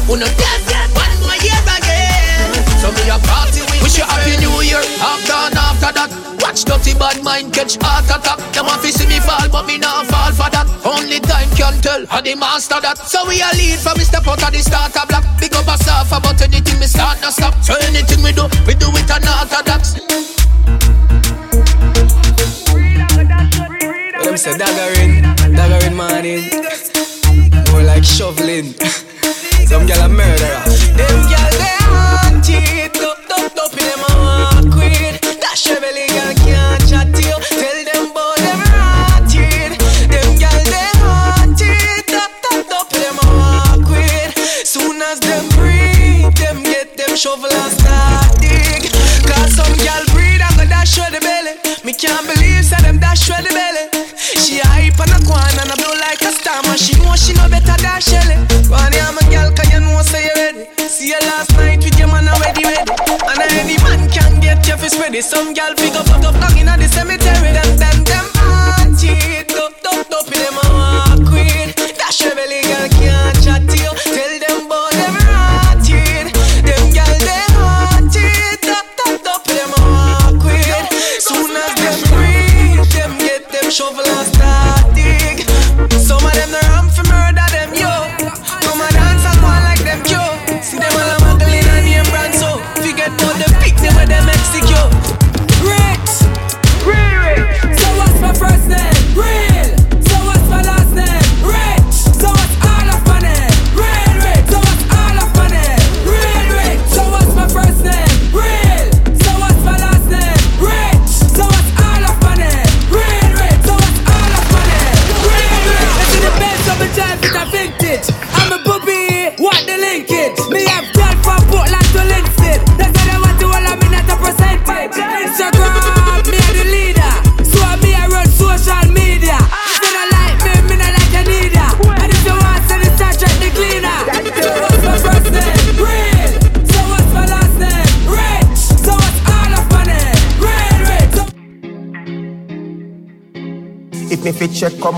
Uno dead, one more year again. So me a party with Wish you happy new year. After and after that, watch dirty bad mind catch heart attack. Them want to see me fall, but me not fall for that. Only time can tell how the master that. So we a lead from Mr. Potter, the starter block. Big up a soft about anything me start no stop. So anything we do, we do it unorthodox. Them say daggering, daggering morning. More like shoveling. Some gyal a murderer. Them gyal they haunt it, top top top in them a walk with. Dash your can't believe say them dash your the belly. She hype on a corner and I blow like a star Man. She know she no better than Shelly One yeah, a girl cause you know say you ready. See you last night with your man already ready. And any man can get you fi spready Some girl pick up, up, long inna the cemetery. Them, them, them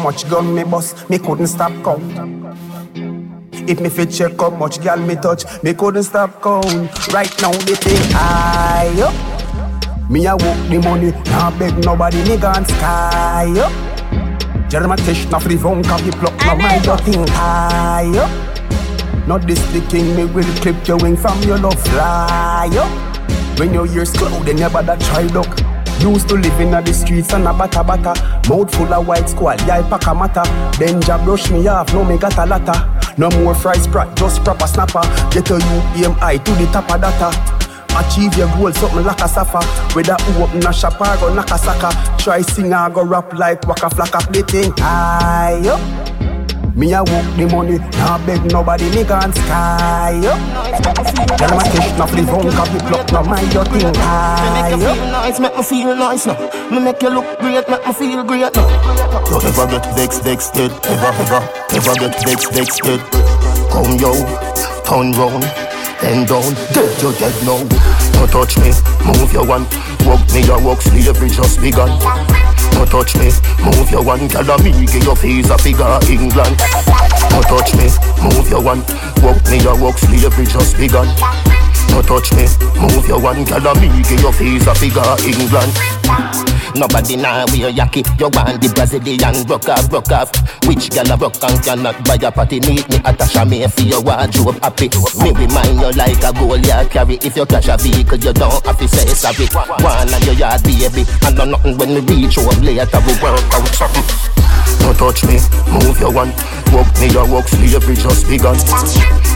much gun me bust, me couldn't stop count. If me fit check how much gal me touch, me couldn't stop count. Right now the thing high up. Me a walk the money, nah beg nobody, me gone sky up. Jeremy Tish, na free phone copy pluck, no mind your thing high up. Not this the king, me will clip your wing from your love fly up. When your ears cloud, then you better try look. Used to live in the streets and a bata bata Mouth full of white squall, yeah, pack a matter. Then job brush me off, no me got a latter. No more fries sprat, just proper snapper. Get a UPMI to the top of data. Achieve your goal, something like a safa Whether who open a shop or go knock a Try sing or go rap like waka Play thing. High up me a walk the money, nah beg nobody, me gone sky up. Girl, my cash, not free phone, copy pluck, no mind your thing high Make you feel nice, make me feel nice now. Me make you look great, make me feel great now. Don't ever get vexed, vexed, dead. Ever, ever, ever get vexed, vexed, dead. Come yo, turn round, bend down, dead, you dead now. Don't touch me, move your one. Walk me, your walk slavery just begun. Don't touch me, move your one. Tell me, get your face a figure England. Don't touch me, move your one. Walk me, your walk slavery just begun. Don't touch me, move your one. Tell me, get your face a figure England. Nobody now wear yaki You want the Brazilian broke off, broke off. Which gal a broke and cannot buy a party? Meet me at a chamois for your wardrobe happy. Me remind you like a goal you carry. If you crash a vehicle you don't have to say sorry. One of your yard baby. I no nothing when we reach home later. We work out something. Don't touch me, move your one. Walk me your walk slavery just begun.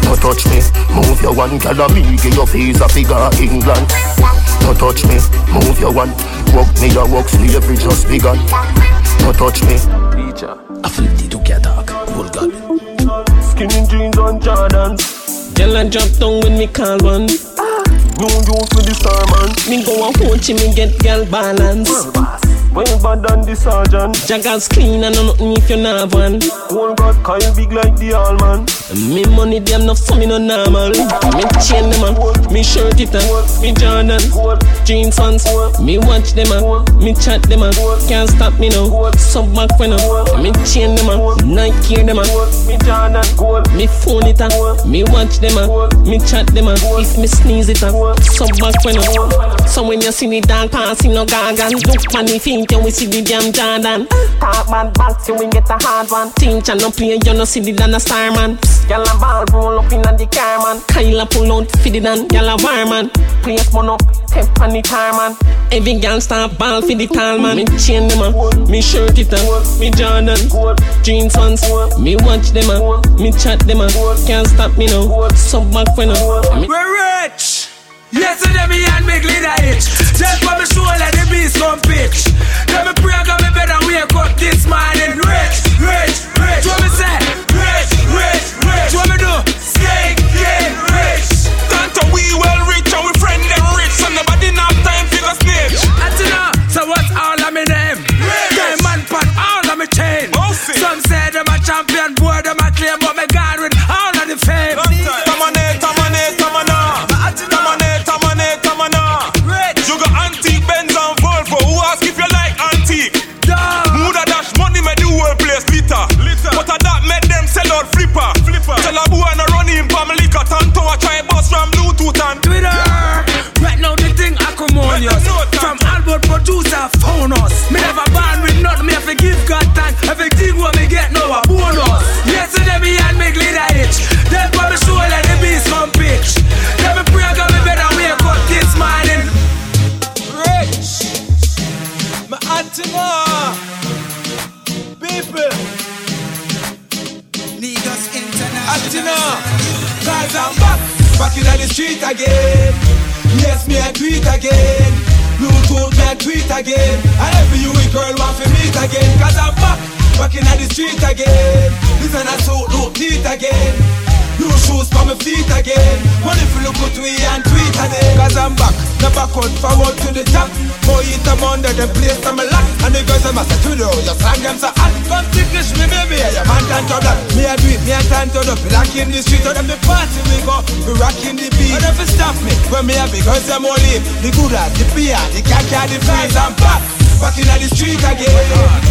Don't touch me, move your one. Girl, me get your face a figure England. Don't touch me, move your one. Walk me your walk slavery just begun. Don't touch me. Teacher, I flip the two talk. Cool God. Skinny jeans on Jordans. Girl, I drop down when me call one. Ah. No use for the sermon. Me go a Ho Chi me get girl balance. Way bad than the sergeant. Jaggers clean and no nothing if you not one. Whole God Kyle big like the allman. Me money them enough so me no normal. Me chain them on, me shirt it on, me Jordan, jeans ones. Me watch them on, me chat them on. Can't stop me now. Sub back when up. Me chain them on, Nike them on, me Jordan, me phone it on, me watch them on, me chat them on. If me sneeze it on, sub back when up. So when you see the dog passing no gargan, look funny think you we see the damn Jordan. Talk man back you we get a hard one. Teacher no play you no see the a star man. Gyal a ball roll up inna the car man. Kyle a pull out for the Dan, gyal a war man. Place mon up, step on the car man. Every gyal start ball for the tall man. Me chain them on, me shirt it on, me Jordan, jeans ones. Me watch them on, me chat them on. Can't stop me now. Sub back when I'm. We're rich. Yesterday me and me glitter itch Just for me shoulder the beast come pitch Let me pray got me better wake up this morning Rich, rich? Rich, People. Niggas International. Cause I'm back. Back in the street again. Yes me I tweet again. Bluetooth me I tweet again. And every you girl want to meet again. Cause I'm back. Back in the street again. Listen I so look neat again New shoes for my feet again. Money for look good we and tweet again Cause I'm back Never cut forward to the top. Boy eat them under the place on my lap And the girls them a you Your song them so hot. Come ticklish me baby Your man can to that Me a do Me a time to the Black in the street And them the party we go. We rocking the beat. And if you stop me When me a big girls them all live The good at the beer The cat the fries I'm back. Back in the street again.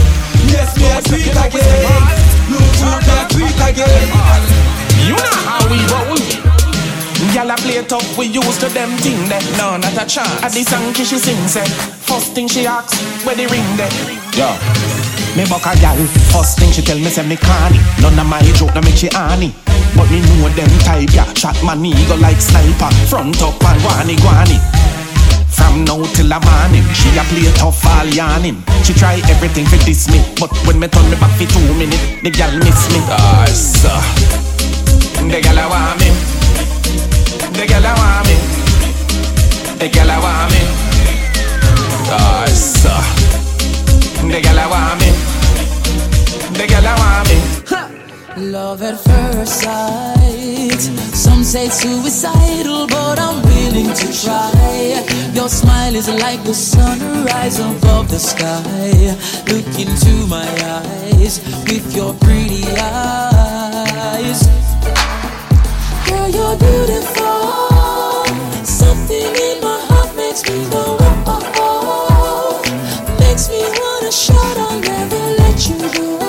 Yes, me a tweet again. Bluetooth me a tweet again. You know how we roll. Gyal a play tough, we used to them thing there. No, not a chance. At the song she sings say, first thing she asks, where the ring there? Yeah. Me buck a gal, first thing she tell me say me canny. None of my joke no make she honey. But me know them type ya, shot man go like sniper. Front up and guani guani. From now till a morning, she a play tough all yarning. She try everything for this me, but when me turn me back for two minutes, the gal miss me. Ah, sir. The gal a want me. The gal a want me. The gal a want me. Sir. The gal a want me. The gal a want me. Love at first sight. Some say suicidal, but I'm willing to try. Your smile is like the sunrise above the sky. Look into my eyes with your pretty eyes you're beautiful. Something in my heart makes me go. Oh, oh, oh. Makes me wanna shout, I'll never let you go.